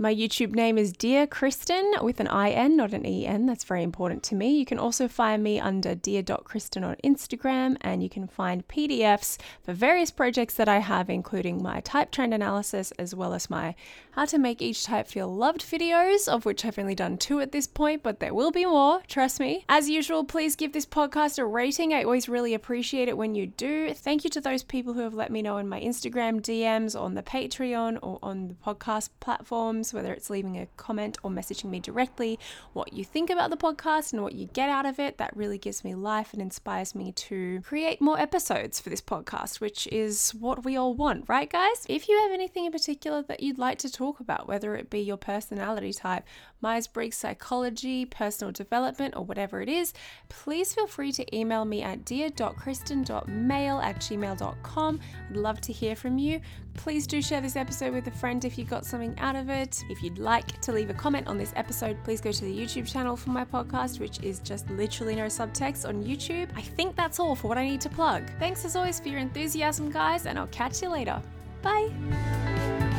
My YouTube name is Dear Kristen with an IN, not an EN. That's very important to me. You can also find me under dear.kristen on Instagram, and you can find PDFs for various projects that I have, including my type trend analysis as well as my how to make each type feel loved videos, of which I've only done two at this point, but there will be more, trust me. As usual, please give this podcast a rating. I always really appreciate it when you do. Thank you to those people who have let me know in my Instagram DMs, on the Patreon, or on the podcast platforms, whether it's leaving a comment or messaging me directly, what you think about the podcast and what you get out of it. That really gives me life and inspires me to create more episodes for this podcast, which is what we all want, right, guys? If you have anything in particular that you'd like to talk about, whether it be your personality type, Myers Briggs psychology, personal development, or whatever it is, please feel free to email me at dear.kristen.mail at gmail.com. I'd love to hear from you. Please do share this episode with a friend if you got something out of it. If you'd like to leave a comment on this episode, please go to the YouTube channel for my podcast, which is just literally no subtext on YouTube. I think that's all for what I need to plug. Thanks as always for your enthusiasm, guys, and I'll catch you later. Bye.